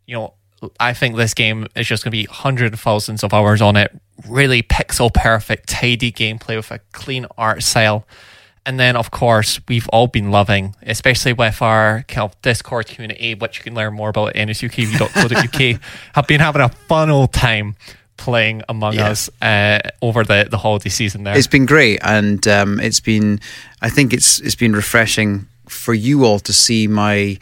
You know, I think this game is just going to be hundreds of thousands of hours on it. Really pixel perfect, tidy gameplay with a clean art style. And then, of course, we've all been loving, especially with our kind of Discord community, which you can learn more about at nsukv.co.uk, have been having a fun old time playing Among Yeah. Us uh, over the, the holiday season there. It's been great, and um, it's been. I think it's it's been refreshing for you all to see my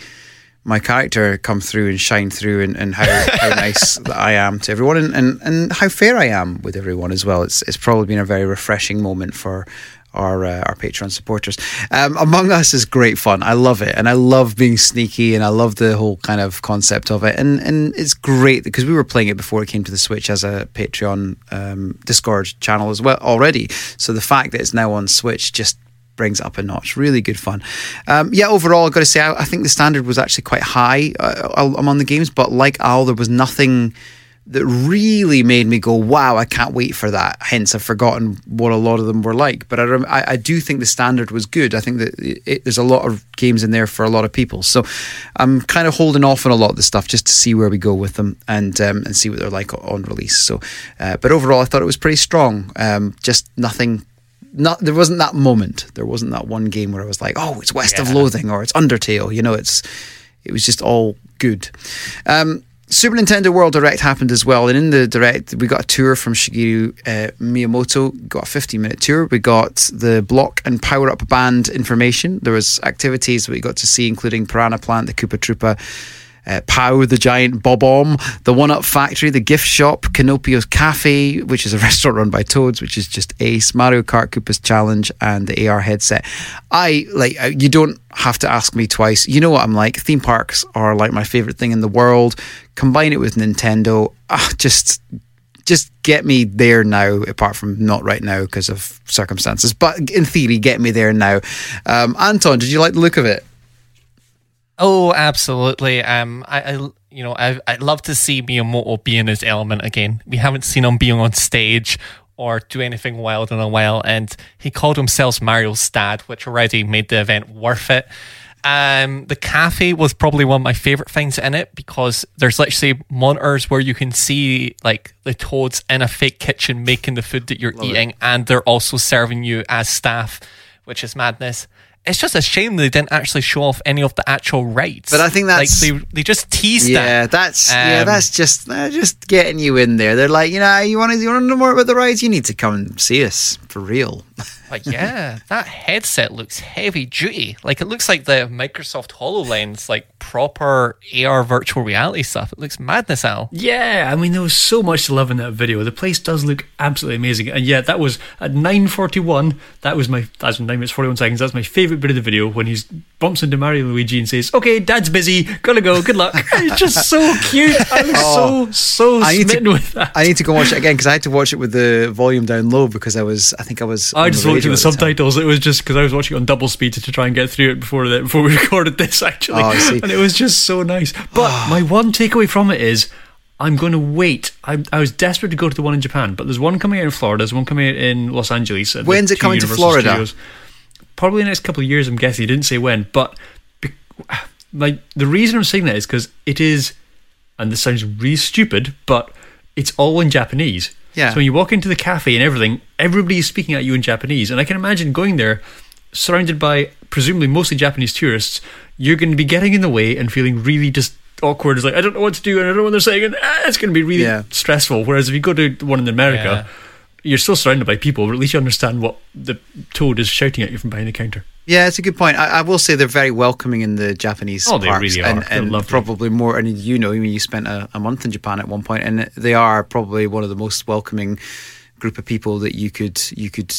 my character come through and shine through, and, and how, how nice that I am to everyone, and, and, and how fair I am with everyone as well. It's it's probably been a very refreshing moment for. Our, uh, our Patreon supporters. Um, Among Us is great fun. I love it, and I love being sneaky, and I love the whole kind of concept of it. And and it's great because we were playing it before it came to the Switch as a Patreon um, Discord channel as well already. So the fact that it's now on Switch just brings up a notch. Really good fun. Um, yeah, overall, I've got to say, I, I think the standard was actually quite high uh, among the games, but like Al, there was nothing that really made me go, wow, I can't wait for that. Hence, I've forgotten what a lot of them were like. But I, rem- I, I do think the standard was good. I think that it, it, there's a lot of games in there for a lot of people. So I'm kind of holding off on a lot of the stuff just to see where we go with them and um, and see what they're like on release. So, uh, but overall, I thought it was pretty strong. Um, just nothing not there wasn't that moment. There wasn't that one game where I was like, oh, it's West of Loathing or it's Undertale. You know, it's it was just all good. Um, Super Nintendo World Direct happened as well, and in the direct we got a tour from Shigeru uh, Miyamoto. Got a 15 minute tour. We got the block and power up band information. There was activities that we got to see, including Piranha Plant, the Koopa Troopa uh, Pow, the giant bob-omb, the One Up Factory, the gift shop, Kinopio's Cafe, which is a restaurant run by Toads, which is just ace, Mario Kart Koopa's Challenge, and the AR headset. I like. uh, You don't have to ask me twice. You know what I'm like. Theme parks are like my favorite thing in the world. Combine it with Nintendo, ah, just. Just get me there now, apart from not right now because of circumstances. But in theory, get me there now. Um, Anton, did you like the look of it? Oh, absolutely. Um, I, I you know, I, I'd love to see Miyamoto be in his element again. We haven't seen him being on stage or do anything wild in a while, and he called himself Mario's dad, which already made the event worth it. Um, the cafe was probably one of my favorite things in it because there's literally monitors where you can see like the toads in a fake kitchen making the food that you're eating, and they're also serving you as staff, which is madness. It's just a shame they didn't actually show off any of the actual rights. But I think that's- like they they just teased Yeah, that. that's yeah, Um, that's just they're just getting you in there. They're like, you know, you want to you want to know more about the rides? You need to come and see us for real. But yeah, that headset looks heavy duty. Like it looks like the Microsoft HoloLens, like proper AR virtual reality stuff. It looks madness, Al. Yeah, I mean there was so much to love in that video. The place does look absolutely amazing, and yeah, that was at nine forty one. That was my that's nine minutes forty one seconds. That's my favorite bit of the video when he bumps into Mario Luigi and says, "Okay, Dad's busy, gotta go. Good luck." it's just so cute. I was oh, so so I need smitten to with that. I need to go watch it again because I had to watch it with the volume down low because I was I think I was. I just the radio the time. subtitles. It was just because I was watching it on double speed to, to try and get through it before the, before we recorded this actually, Oh, and it was just so nice. But my one takeaway from it is. I'm going to wait. I, I was desperate to go to the one in Japan, but there's one coming out in Florida. There's one coming out in Los Angeles. When's it coming to Florida? Studios. Probably the next couple of years. I'm guessing. He didn't say when, but be, like the reason I'm saying that is because it is, and this sounds really stupid, but it's all in Japanese. Yeah. So when you walk into the cafe and everything, everybody is speaking at you in Japanese, and I can imagine going there, surrounded by presumably mostly Japanese tourists. You're going to be getting in the way and feeling really just awkward. It's like I don't know what to do and I don't know what they're saying, and ah, it's going to be really Yeah. stressful. Whereas if you go to the one in America. You're still surrounded by people, but at least you understand what the toad is shouting at you from behind the counter. Yeah, it's a good point. I, I will say they're very welcoming in the Japanese Oh, they parks, really and, are. They're and probably more. And you know, I mean, you spent a, a month in Japan at one point, and they are probably one of the most welcoming group of people that you could you could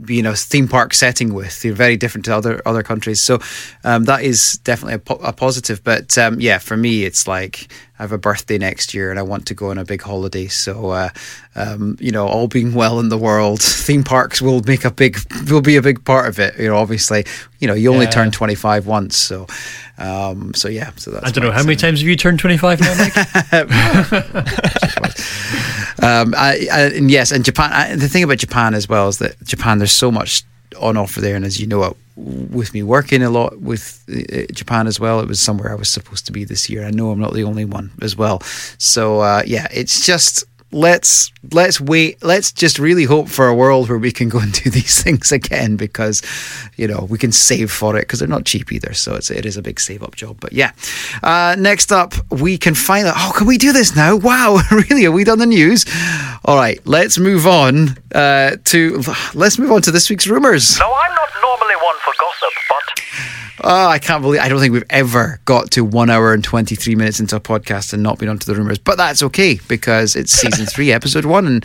be in a theme park setting with. They're very different to other other countries, so um, that is definitely a, po- a positive. But um, yeah, for me, it's like I have a birthday next year, and I want to go on a big holiday. So uh, um, you know, all being well in the world, theme parks will make a big will be a big part of it. You know, obviously, you know, you only Yeah. turn twenty five once, so um, so yeah. So that's I don't know how many times have you turned 25 now, Mike? Um, I, I, and yes, and Japan. I, the thing about Japan as well is that Japan, there's so much on offer there. And as you know, uh, with me working a lot with uh, Japan as well, it was somewhere I was supposed to be this year. I know I'm not the only one as well. So uh, yeah, it's just let's let's wait let's just really hope for a world where we can go and do these things again because you know we can save for it because they're not cheap either. So it's it is a big save up job but yeah. Uh, next up we can finally oh can we do this now? Wow really? Are we done the news? All right let's move on uh, to let's move on to this week's rumors. No I'm not normally one for gossip, but Oh, I can't believe I don't think we've ever got to one hour and twenty three minutes into a podcast and not been onto the rumors. But that's okay because it's season three, episode one, and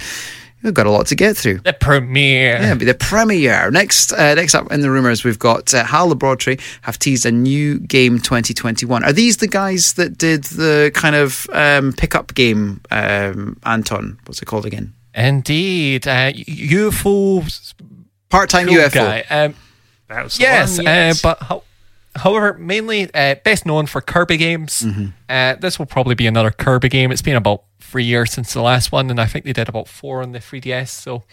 we've got a lot to get through. The premiere. Yeah, be the premiere. Next, uh, next up in the rumors, we've got uh, Hal Laboratory have teased a new game 2021. Are these the guys that did the kind of um, pickup game? Um, Anton, what's it called again? Indeed. Uh, UFO Part time cool UFO. guy. Um, That was the yes, one, yes. Uh, but how, however, mainly uh, best known for Kirby games. Mm-hmm. Uh, this will probably be another Kirby game. It's been about three years since the last one, and I think they did about four on the 3DS. So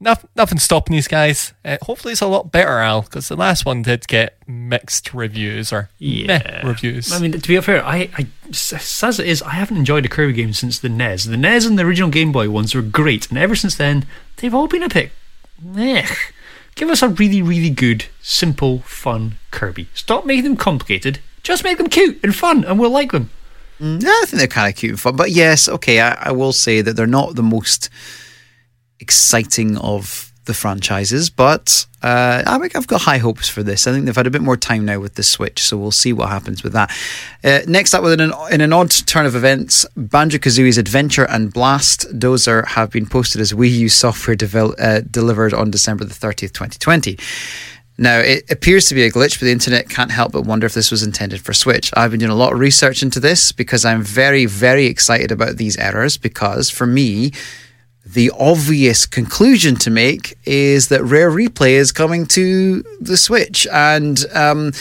nothing, nothing stopping these guys. Uh, hopefully, it's a lot better, Al, because the last one did get mixed reviews or meh reviews. I mean, to be fair, I as it is, I haven't enjoyed a Kirby game since the NES. The NES and the original Game Boy ones were great, and ever since then, they've all been a bit. Meh. Give us a really, really good, simple, fun Kirby. Stop making them complicated. Just make them cute and fun, and we'll like them. Mm, I think they're kind of cute and fun. But yes, okay, I, I will say that they're not the most exciting of the franchises, but uh, I think I've got high hopes for this. I think they've had a bit more time now with the Switch, so we'll see what happens with that. Uh, next up, with an, in an odd turn of events, Banjo Kazooie's Adventure and Blast Dozer have been posted as Wii U software devel- uh, delivered on December the 30th, 2020. Now, it appears to be a glitch, but the internet can't help but wonder if this was intended for Switch. I've been doing a lot of research into this because I'm very, very excited about these errors because for me, the obvious conclusion to make is that Rare Replay is coming to the Switch. And um,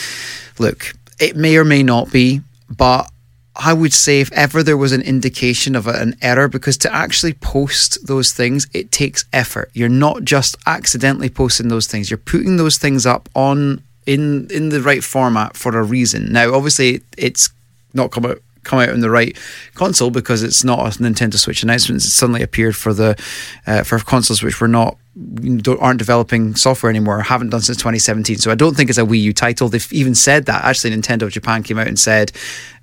look, it may or may not be, but I would say if ever there was an indication of an error, because to actually post those things, it takes effort. You're not just accidentally posting those things. You're putting those things up on in in the right format for a reason. Now, obviously, it's not come out come out on the right console because it's not a Nintendo Switch announcement. It suddenly appeared for the uh, for consoles which were not aren't developing software anymore, haven't done since 2017. So I don't think it's a Wii U title. They've even said that. Actually, Nintendo of Japan came out and said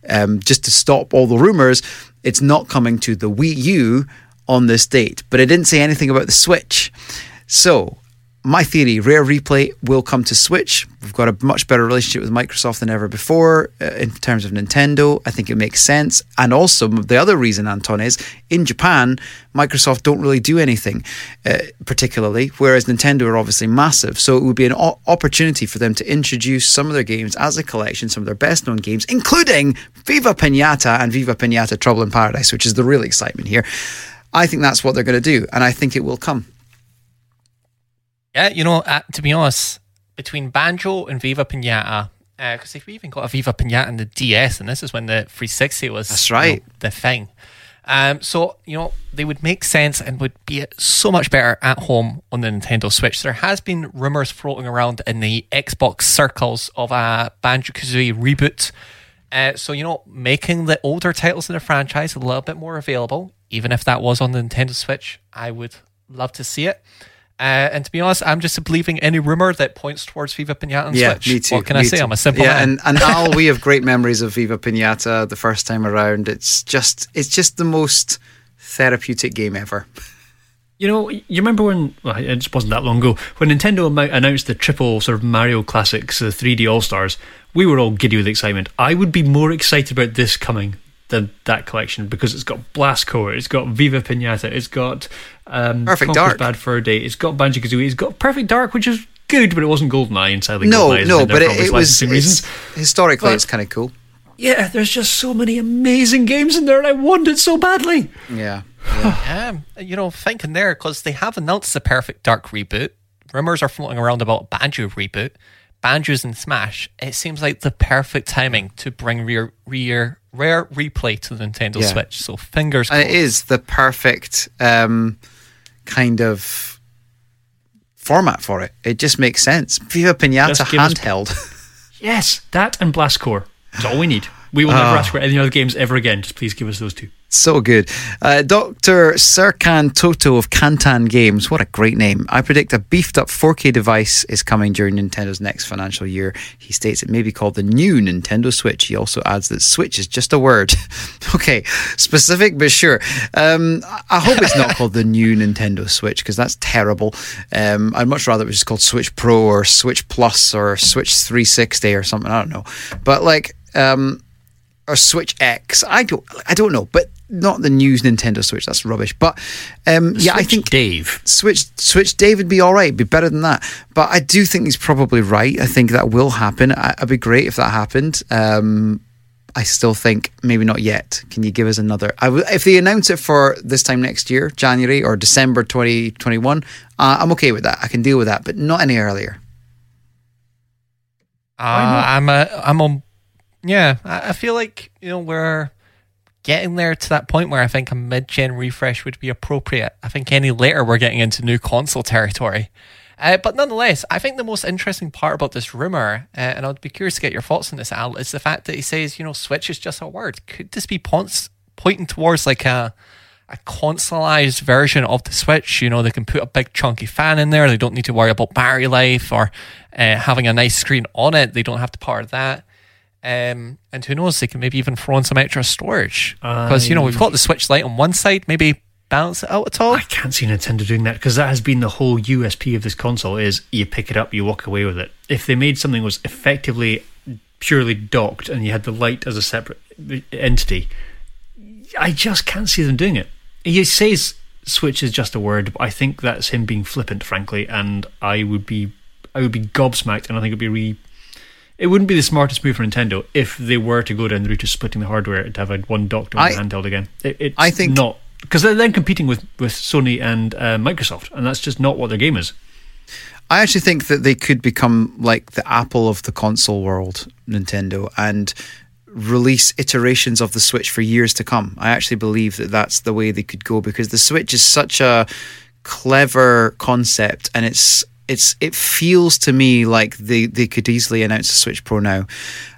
um, just to stop all the rumors, it's not coming to the Wii U on this date. But it didn't say anything about the Switch. So my theory, Rare Replay will come to Switch. We've got a much better relationship with Microsoft than ever before uh, in terms of Nintendo. I think it makes sense. And also, the other reason, Anton, is in Japan, Microsoft don't really do anything uh, particularly, whereas Nintendo are obviously massive. So it would be an o- opportunity for them to introduce some of their games as a collection, some of their best known games, including Viva Pinata and Viva Pinata Trouble in Paradise, which is the real excitement here. I think that's what they're going to do, and I think it will come. Yeah, you know, uh, to be honest, between Banjo and Viva Pinata, because they've even got a Viva Pinata in the DS, and this is when the 360 was That's you know, right. the thing. Um, so you know they would make sense and would be so much better at home on the Nintendo Switch. There has been rumors floating around in the Xbox circles of a Banjo Kazooie reboot. Uh, so you know, making the older titles in the franchise a little bit more available, even if that was on the Nintendo Switch, I would love to see it. Uh, and to be honest, I'm just believing any rumor that points towards Viva Pinata on Yeah, Switch. me too. What can I say? too. I'm a simple yeah, man. and and Al, we have great memories of Viva Pinata the first time around. It's just it's just the most therapeutic game ever. You know, you remember when, well, it just wasn't that long ago, when Nintendo announced the triple sort of Mario Classics, the 3D All Stars, we were all giddy with excitement. I would be more excited about this coming than that collection because it's got Blast Corps, it's got Viva Pinata, it's got um, Perfect Conker's Dark. Bad Fur Day, it's got Banjo Kazooie, it's got Perfect Dark, which is good, but it wasn't GoldenEye, and sadly No, GoldenEye is no, but it, it was licensing reasons. it's, historically But- it's kind of cool. Yeah, there's just so many amazing games in there, and I want it so badly. Yeah, Yeah, you know, thinking there because they have announced the Perfect Dark reboot. Rumors are floating around about Banjo reboot. Banjo's in Smash. It seems like the perfect timing to bring rear, rare, rare replay to the Nintendo Yeah. Switch. So fingers and it is the perfect um, kind of format for it. It just makes sense. Viva Pinata Just give us- handheld. Yes, that and Blast Corps. That's all we need. We will never ask for any other games ever again. Just please give us those two. So good. Uh, Dr. Serkan Toto of Kantan Games, what a great name. I predict a beefed up 4K device is coming during Nintendo's next financial year. He states it may be called the new Nintendo Switch. He also adds that Switch is just a word. okay, specific, but sure. Um, I- I hope it's not called the new Nintendo Switch because that's terrible. Um, I'd much rather it was just called Switch Pro or Switch Plus or Switch 360 or something. I don't know. But like, um, or Switch X. I don't I don't know, but not the news Nintendo Switch. That's rubbish. But um, yeah, I think Dave. Switch Switch Dave would be all right, be better than that. But I do think he's probably right. I think that will happen. I, it'd be great if that happened. Um, I still think maybe not yet. Can you give us another? I w- if they announce it for this time next year, January or December 2021, uh, I'm okay with that. I can deal with that, but not any earlier. Uh, I'm a, I'm on. Yeah, I, I feel like you know we're getting there to that point where I think a mid-gen refresh would be appropriate. I think any later we're getting into new console territory. Uh, but nonetheless, I think the most interesting part about this rumor, uh, and I'd be curious to get your thoughts on this, Al, is the fact that he says, you know, Switch is just a word. Could this be pons- pointing towards like a a consoleized version of the Switch. You know, they can put a big chunky fan in there. They don't need to worry about battery life or uh, having a nice screen on it. They don't have to power that. Um, and who knows, they can maybe even throw in some extra storage. Because, you know, we've got the Switch Lite on one side, maybe balance it out at all. I can't see Nintendo doing that because that has been the whole USP of this console is you pick it up, you walk away with it. If they made something that was effectively purely docked and you had the light as a separate entity, I just can't see them doing it. He says Switch is just a word, but I think that's him being flippant, frankly, and I would be I would be gobsmacked and I think it'd be really it wouldn't be the smartest move for Nintendo if they were to go down the route of splitting the hardware to have a one docked one I- handheld again. It, it's I think- not because they're then competing with with Sony and uh, Microsoft, and that's just not what their game is. I actually think that they could become like the Apple of the console world, Nintendo, and release iterations of the Switch for years to come. I actually believe that that's the way they could go because the Switch is such a clever concept and it's it's it feels to me like they, they could easily announce a Switch Pro now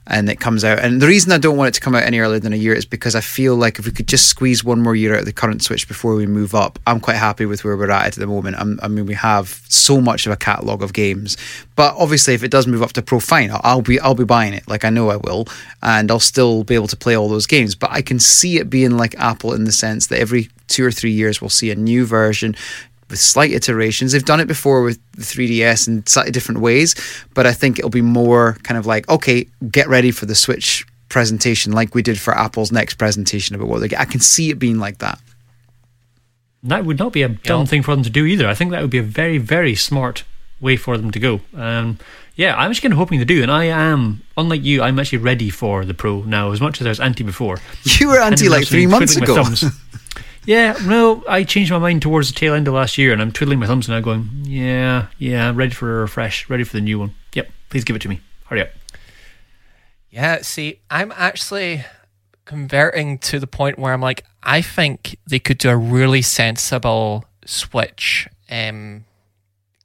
and it comes out. And the reason I don't want it to come out any earlier than a year is because I feel like if we could just squeeze one more year out of the current Switch before we move up, I'm quite happy with where we're at at the moment. I'm, I mean, we have so much of a catalog of games, but obviously, if it does move up to Pro, fine, I'll be I'll be buying it. Like I know I will, and I'll still be able to play all those games. But I can see it being like Apple in the sense that every two or three years we'll see a new version with slight iterations. They've done it before with the 3DS in slightly different ways, but I think it'll be more kind of like, okay, get ready for the Switch presentation, like we did for Apple's next presentation about what they get. I can see it being like that. That would not be a dumb thing for them to do either. I think that would be a very, very smart way for them to go. Um, yeah, I'm just kind of hoping to do, and I am, unlike you, I'm actually ready for the Pro now. As much as I was anti before, You were anti like three months ago. yeah, no, I changed my mind towards the tail end of last year, and I'm twiddling my thumbs now, going, yeah, yeah, ready for a refresh, ready for the new one. Yep, please give it to me. Hurry up. Yeah, see, I'm actually converting to the point where I'm like, I think they could do a really sensible Switch um,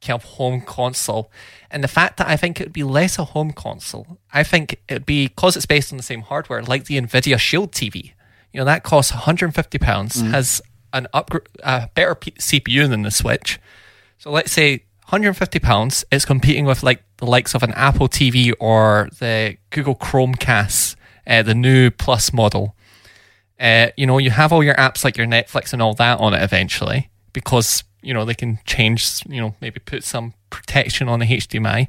kind of home console. And the fact that I think it would be less a home console, I think it would be, because it's based on the same hardware, like the NVIDIA Shield TV. You know, that costs £150, has an upgrade, a better P- CPU than the Switch. So let's say 150 pounds. It's competing with like the likes of an Apple TV or the Google Chromecast, uh, the new Plus model. Uh, you know, you have all your apps like your Netflix and all that on it eventually because you know they can change. You know, maybe put some protection on the HDMI.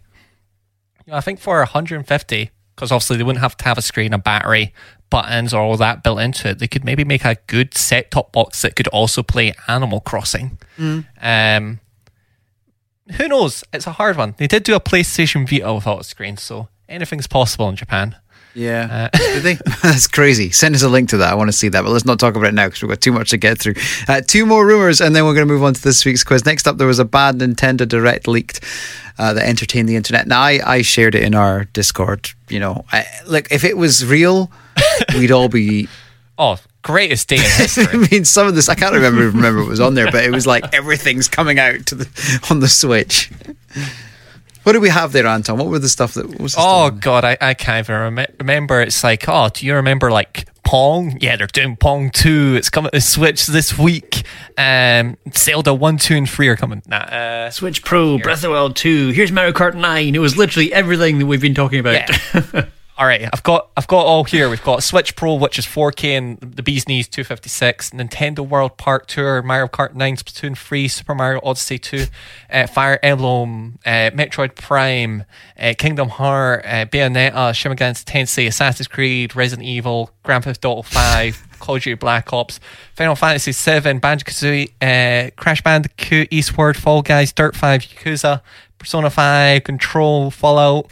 You know, I think for 150, because obviously they wouldn't have to have a screen, a battery, buttons, or all that built into it. They could maybe make a good set-top box that could also play Animal Crossing. Um, who knows? It's a hard one. They did do a PlayStation Vita without a screen, so anything's possible in Japan. Yeah. Did they? That's crazy. Send us a link to that. I want to see that. But let's not talk about it now because we've got too much to get through. Uh, two more rumors, and then we're going to move on to this week's quiz. Next up, there was a bad Nintendo Direct leaked uh, that entertained the internet. Now, I, I shared it in our Discord. You know, I, like if it was real, we'd all be Oh, greatest day in I mean, some of this I can't remember remember what was on there, but it was like everything's coming out to the on the Switch. What do we have there, Anton? What were the stuff that was? Oh stuff? god, I, I can't even rem- remember. It's like, oh, do you remember like Pong? Yeah, they're doing Pong two. It's coming to Switch this week. Um, Zelda one, two, and three are coming. Nah, uh, Switch Pro, Breath of the Wild 2, here's Mario Kart 9. It was literally everything that we've been talking about. Yeah. All right, I've got I've got all here. We've got Switch Pro, which is 4K and the bee's knees 256, Nintendo World Park Tour, Mario Kart 9, Splatoon 3, Super Mario Odyssey 2, uh, Fire Emblem, uh, Metroid Prime, uh, Kingdom Heart, uh, Bayonetta, Shin Megami Tensei, Assassin's Creed, Resident Evil, Grand Theft Auto 5, Call of Duty Black Ops, Final Fantasy 7, Banjo Kazooie, uh, Crash Bandicoot, Eastward, Fall Guys, Dirt 5, Yakuza, Persona 5, Control, Fallout.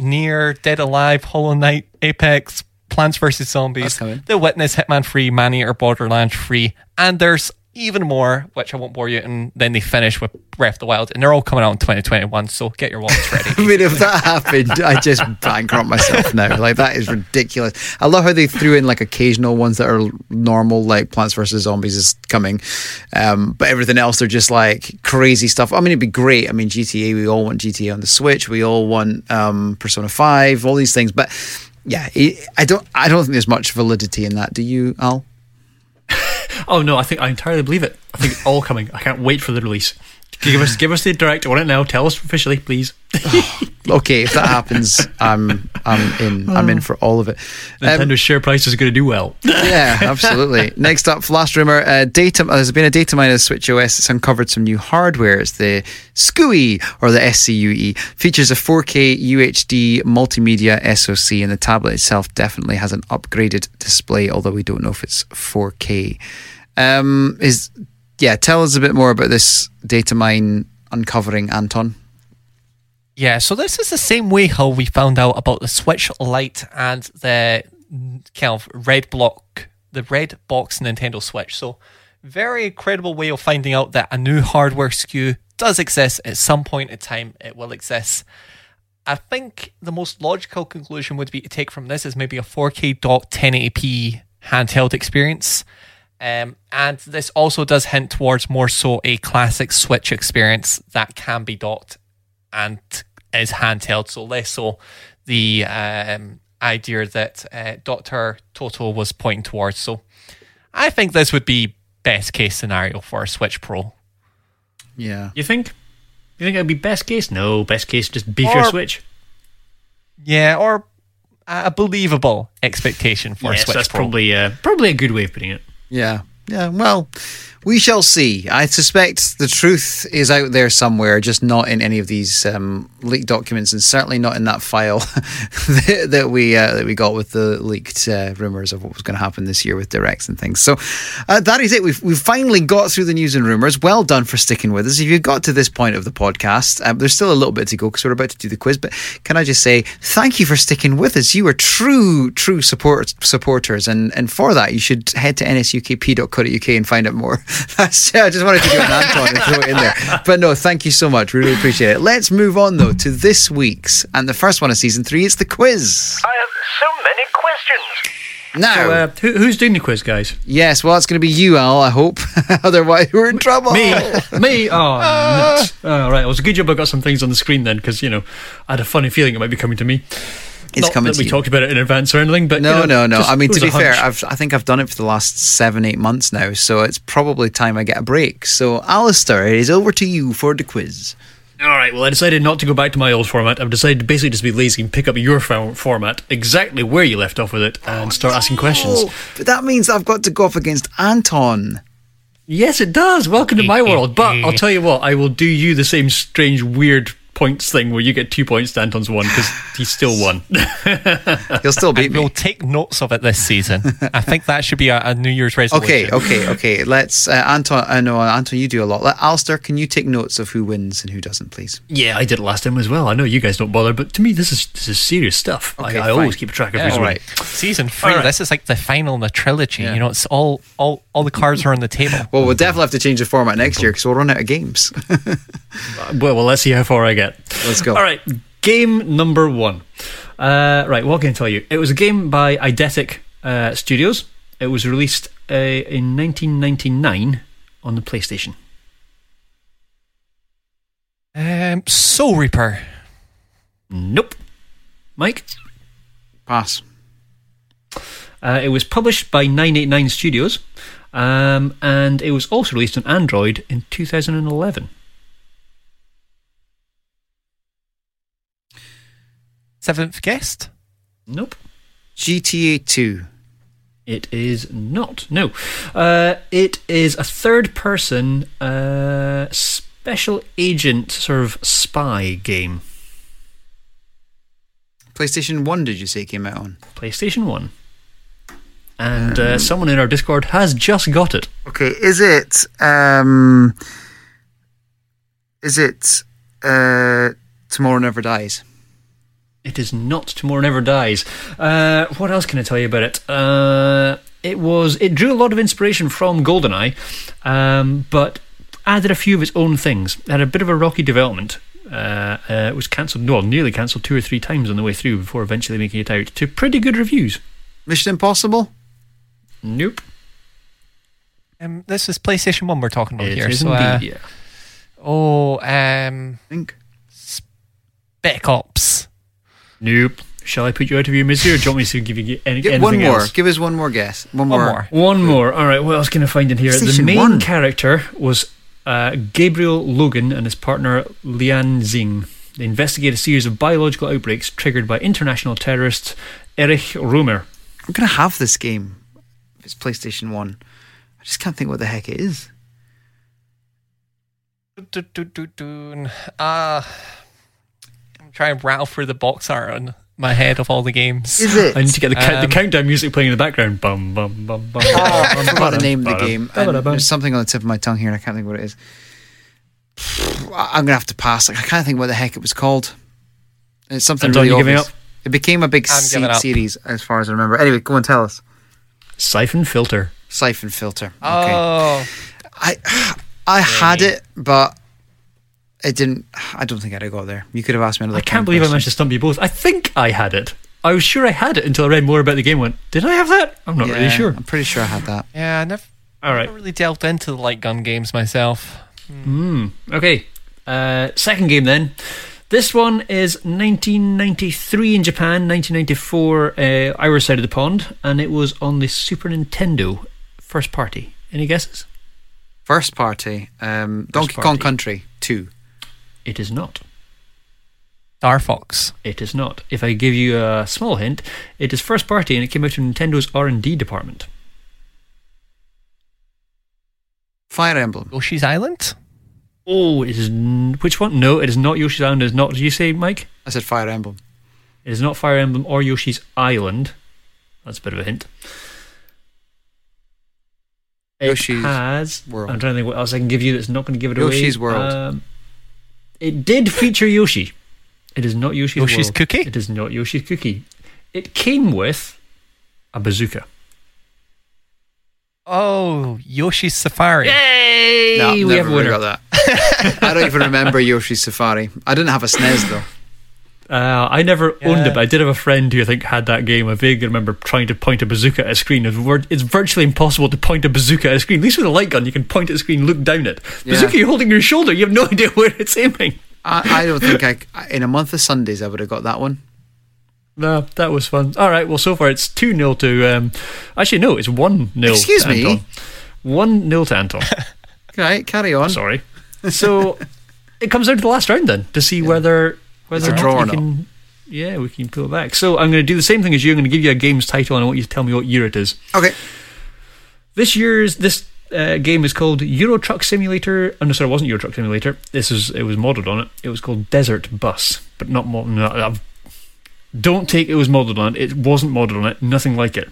NieR, Dead Alive, Hollow Knight, Apex, Plants vs. Zombies. The Witness, Hitman 3, Maneater, Borderlands 3, and there's even more, which I won't bore you, and then they finish with Breath of the Wild, and they're all coming out in 2021, so get your wallets ready. I mean, if that happened, I just bankrupt myself now. Like that is ridiculous. I love how they threw in like occasional ones that are normal, like Plants vs Zombies is coming, um, but everything else they're just like crazy stuff. I mean, it'd be great. I mean, GTA. We all want GTA on the Switch. We all want um, Persona Five. All these things, but yeah, I don't. I don't think there's much validity in that. Do you, Al? oh no, I think I entirely believe it. I think it's all coming. I can't wait for the release. Give us, give us the direct on it now. Tell us officially, please. Okay, if that happens, I'm I'm in. I'm in for all of it. Um, Nintendo's share price is going to do well. yeah, absolutely. Next up, last rumor: uh, data. Uh, there's been a data miner Switch OS that's uncovered some new hardware. It's the SKU or the SKU. Features a 4K UHD multimedia SoC, and the tablet itself definitely has an upgraded display. Although we don't know if it's 4K. Um, is yeah. Tell us a bit more about this data mine uncovering, Anton. Yeah, so this is the same way how we found out about the Switch Lite and the kind of red block, the red box Nintendo Switch. So, very credible way of finding out that a new hardware SKU does exist at some point in time. It will exist. I think the most logical conclusion would be to take from this is maybe a 4K dot 1080p handheld experience. Um, and this also does hint towards more so a classic Switch experience that can be docked and is handheld, so less so the um, idea that uh, Doctor Toto was pointing towards. So I think this would be best case scenario for a Switch Pro. Yeah. You think? You think it would be best case? No, best case just beefier Or- Switch. Yeah, or a believable expectation for yes, a Switch that's Pro. probably uh, probably a good way of putting it. Yeah. Yeah. Well, we shall see. I suspect the truth is out there somewhere, just not in any of these um, leaked documents, and certainly not in that file that, that we uh, that we got with the leaked uh, rumors of what was going to happen this year with directs and things. So uh, that is it. We've we've finally got through the news and rumors. Well done for sticking with us. If you got to this point of the podcast, um, there's still a little bit to go because we're about to do the quiz. But can I just say thank you for sticking with us? You are true true support supporters, and and for that you should head to nsukp.co.uk and find out more. That's I just wanted to do an Anton and throw it in there. But no, thank you so much. We really appreciate it. Let's move on though to this week's and the first one of season three. It's the quiz. I have so many questions. Now, So, uh, who, who's doing the quiz, guys? yes, well, it's going to be you, Al. I hope. Otherwise, we're in trouble. Me, me. Oh, nuts. oh, right. It was a good job I got some things on the screen then, because you know I had a funny feeling it might be coming to me. It's Not coming that to we you. talked about it in advance or anything, but No, you know, no, no. just- I mean, to be fair. I've, I think I've done it for the last seven, eight months now, so it's probably time I get a break. So, Alistair, it is over to you for the quiz. All right. Well, I decided not to go back to my old format. I've decided to basically just be lazy and pick up your fo- format exactly where you left off with it and oh, start asking questions. Oh, but that means I've got to go off against Anton. Yes, it does. Welcome to my world. But I'll tell you what, I will do you the same strange, weird points thing where you get two points to Anton's one because he still won. He'll still beat me. We'll take notes of it this season. I think that should be a, a New Year's resolution. Okay, okay, okay. Let's, uh, Anton. I know, Anton, you do a lot. Let, Alistair, can you take notes of who wins and who doesn't, please? yeah, I did it last time as well. I know you guys don't bother, but to me, this is this is serious stuff. Okay, I, I always fine. keep track of Yeah, who's all winning. right. Season three. All right. This is like the final in the trilogy. Yeah. You know, it's all all all the cards are on the table. Well, we'll definitely have to change the format next year because we'll run out of games. Well, well, let's see how far I get. Let's go. All right, game number one. Uh, right, what can I tell you? It was a game by Eidetic uh, Studios. It was released uh, in 1999 on the PlayStation. Um, Soul Reaver. Nope. Mike? Pass. Uh, it was published by 989 Studios, um, and it was also released on Android in 2011. Seventh guest. Nope. GTA 2. It is not. No. Uh, it is a third person uh, special agent sort of spy game. PlayStation 1, did you say, came out on? PlayStation 1. And uh, someone in our Discord has just got it. Okay, is it. Um, is it. Uh, Tomorrow Never Dies? It is not Tomorrow Never Dies. Uh, what else can I tell you about it? Uh, it was it drew a lot of inspiration from GoldenEye, um, but added a few of its own things. It had a bit of a rocky development. Uh, uh, it was cancelled, no, nearly cancelled two or three times on the way through before eventually making it out to pretty good reviews. Mission Impossible? Nope. Um, this is PlayStation One we're talking about It here. is So, uh, indeed, yeah. oh, um, I think. Spec Ops. Nope. Shall I put you out of your misery, or do you want me to give you any, Get anything one more. else? Give us one more guess. One, One more. more. One more. All right. What else can I find in here? the main 1. character was uh, Gabriel Logan and his partner Lian Xing. They investigate a series of biological outbreaks triggered by international terrorist Erich Rhoemer. I'm going to have this game. If it's PlayStation 1. I just can't think what the heck it is. Do. Uh, I'm trying to rattle through the box art on my head of all the games. Is it? I need to get the, count- Um, the countdown music playing in the background. Bum bum bum bum. Oh, I forgot the name of the game. And Ba-da-bum. there's something on the tip of my tongue here, and I can't think what it is. I'm gonna have to pass. Like, I can't think what the heck it was called. It's something Anton, really you giving obvious. up? It became a big se- series, as far as I remember. Anyway, go and tell us. Syphon Filter. Syphon Filter. Okay. Oh, I I had it, but it didn't. I don't think I'd have got there. You could have asked me another. I can't point believe I managed to stump you both. I think I had it. I was sure I had it until I read more about the game. and Went, did I have that? I'm not really sure. I'm pretty sure I had that. yeah. I never, All right. never really delved into the light gun games myself. Mm, okay. Uh, second game then. This one is 1993 in Japan, 1994 uh, our side of the pond, and it was on the Super Nintendo first party. Any guesses? First party, um, Donkey Kong. Country Two. It is not. Star Fox. It is not. If I give you a small hint, it is first party and it came out of Nintendo's R&D department. Fire Emblem. Yoshi's Island. Oh, it is n- which one? No, it is not Yoshi's Island. It is not. Did you say, Mike? I said Fire Emblem. It is not Fire Emblem or Yoshi's Island. That's a bit of a hint. It Yoshi's has. World. I'm trying to think what else I can give you that's not going to give it away. Yoshi's World. Um, it did feature Yoshi. It is not Yoshi's Yoshi's World. Cookie? It is not Yoshi's Cookie. It came with a bazooka. Oh, Yoshi's Safari. Yay! No, we never have a really winner. got that. I don't even remember Yoshi's Safari. I didn't have a SNES though. Uh, I never owned it, but I did have a friend who I think had that game. I vaguely remember trying to point a bazooka at a screen. It's virtually impossible to point a bazooka at a screen. At least with a light gun, you can point at the screen, look down it. Yeah. Bazooka, you're holding your shoulder. You have no idea where it's aiming. I, I don't think I. In a month of Sundays, I would have got that one. No, that was fun. All right, well, so far it's 2 0 to. Um, actually, no, it's 1 0 Excuse me? Anton. 1 0 to Anton. Okay, carry on. Sorry. So it comes down to the last round then to see whether whether It's a or not draw or not. can. Yeah, we can pull it back. So I'm going to do the same thing as you. I'm going to give you a game's title and I want you to tell me what year it is. Okay. This year's this uh, game is called Euro Truck Simulator. Oh, no, sorry, it wasn't Euro Truck Simulator. This is it was modelled on it. It was called Desert Bus, but not mo- no, Don't take it was modelled on it. It wasn't modelled on it. Nothing like it.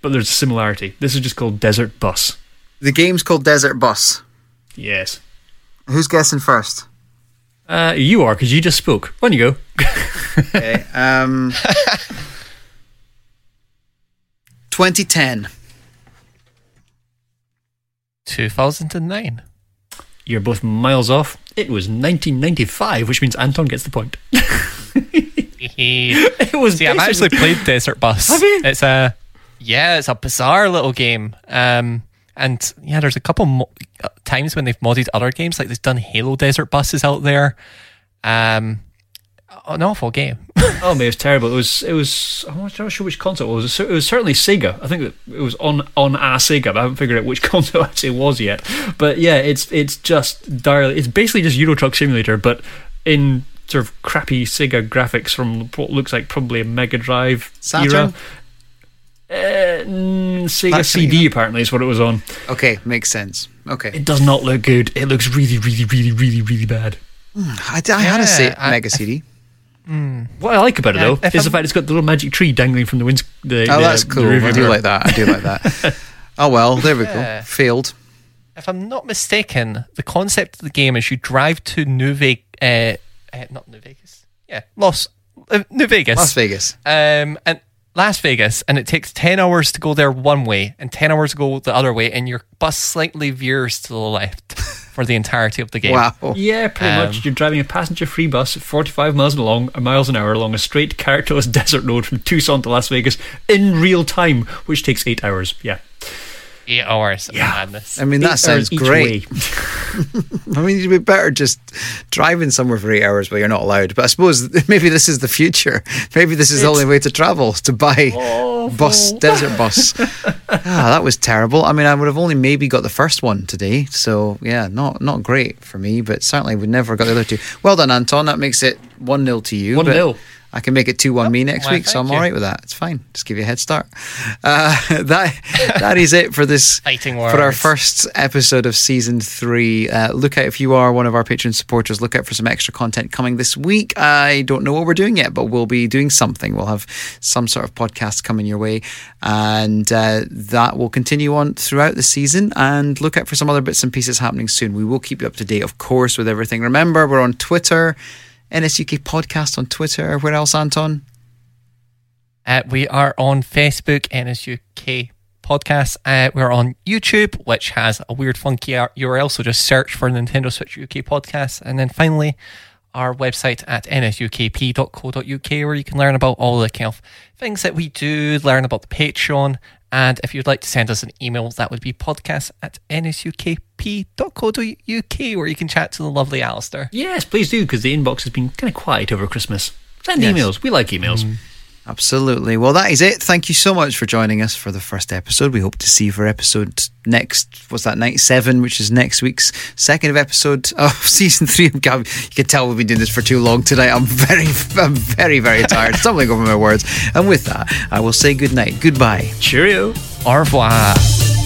But there's a similarity. This is just called Desert Bus. The game's called Desert Bus. Yes. Who's guessing first? Uh, you are because you just spoke. On you go. Okay. Um, 2010. 2009. You're both miles off. It was 1995, which means Anton gets the point. It was. I've actually played Desert Bus. Have you? It's a Yeah, it's a bizarre little game. Um, and yeah, there's a couple mo- uh, times when they've modded other games, like they've done Halo Desert Buses out there. Um, an awful game. Oh, man, it was terrible. It was. It was. I'm not sure which console it was. It was certainly Sega. I think it was on on a Sega. But I haven't figured out which console actually it was yet. But yeah, it's it's just direly. It's basically just Euro Truck Simulator, but in sort of crappy Sega graphics from what looks like probably a Mega Drive Saturn? era. Uh, mm, Sega That CD apparently is what it was on. Okay, makes sense. Okay, It does not look good. It looks really, really, really, really, really bad. I, I had to say I- Mega CD. What I like about it Yeah, though is the I'm- fact it's got the little magic tree dangling from the winds. The, Oh, the- that's the cool. rearview I do like that. I do like that. Oh well, there we go. Yeah. Failed. if I'm not mistaken, the concept of the game is you drive to New Vegas, uh, uh, not New Vegas, yeah, Los, uh, New Vegas, Las Vegas. um, and Las Vegas, and it takes ten hours to go there one way and ten hours to go the other way, and your bus slightly veers to the left for the entirety of the game. Wow. Yeah, pretty Um, much. You're driving a passenger-free bus 45 miles long, a miles an hour along a straight characterless desert road from Tucson to Las Vegas in real time, which takes eight hours. Yeah, Eight hours of Yeah. madness. I mean, that Eight sounds great. I mean, you'd be better just driving somewhere for eight hours, but you're not allowed. But I suppose maybe this is the future. Maybe this is the only way to travel to buy bus, desert bus. ah, that was terrible. I mean, I would have only maybe got the first one today. So yeah, not not great for me, but certainly we never got the other two. Well done, Anton. That makes it one 0 to you. 1-0. I can make it two one me next why, week, so I'm all right with that. It's fine. Just give you a head start. Uh, that that is it for this Fighting for our first episode of season three. Uh, look out if you are one of our patron supporters. Look out for some extra content coming this week. I don't know what we're doing yet, but we'll be doing something. We'll have some sort of podcast coming your way, and uh, that will continue on throughout the season. And look out for some other bits and pieces happening soon. We will keep you up to date, of course, with everything. Remember, we're on Twitter. NSUK podcast on Twitter. Where else, Anton? Uh, we are on Facebook, NSUK Podcast. Uh, we're on YouTube, which has a weird, funky URL. So just search for Nintendo Switch UK Podcast. And then finally, our website at nsukp.co.uk, where you can learn about all the kind of things that we do, learn about the Patreon. And if you'd like to send us an email, that would be podcast at nsukp.co.uk, where you can chat to the lovely Alistair. Yes, please do, because the inbox has been kind of quiet over Christmas. Send Yes. emails. We like emails. Mm. Absolutely. Well, that is it. Thank you so much for joining us for the first episode. We hope to see you for episode next. What's that? Night seven, which is next week's second of episode of season three. You can tell we've been doing this for too long tonight. I'm very, I'm very, very tired. Stumbling over my words. And with that, I will say good night. Goodbye. Cheerio. Au revoir.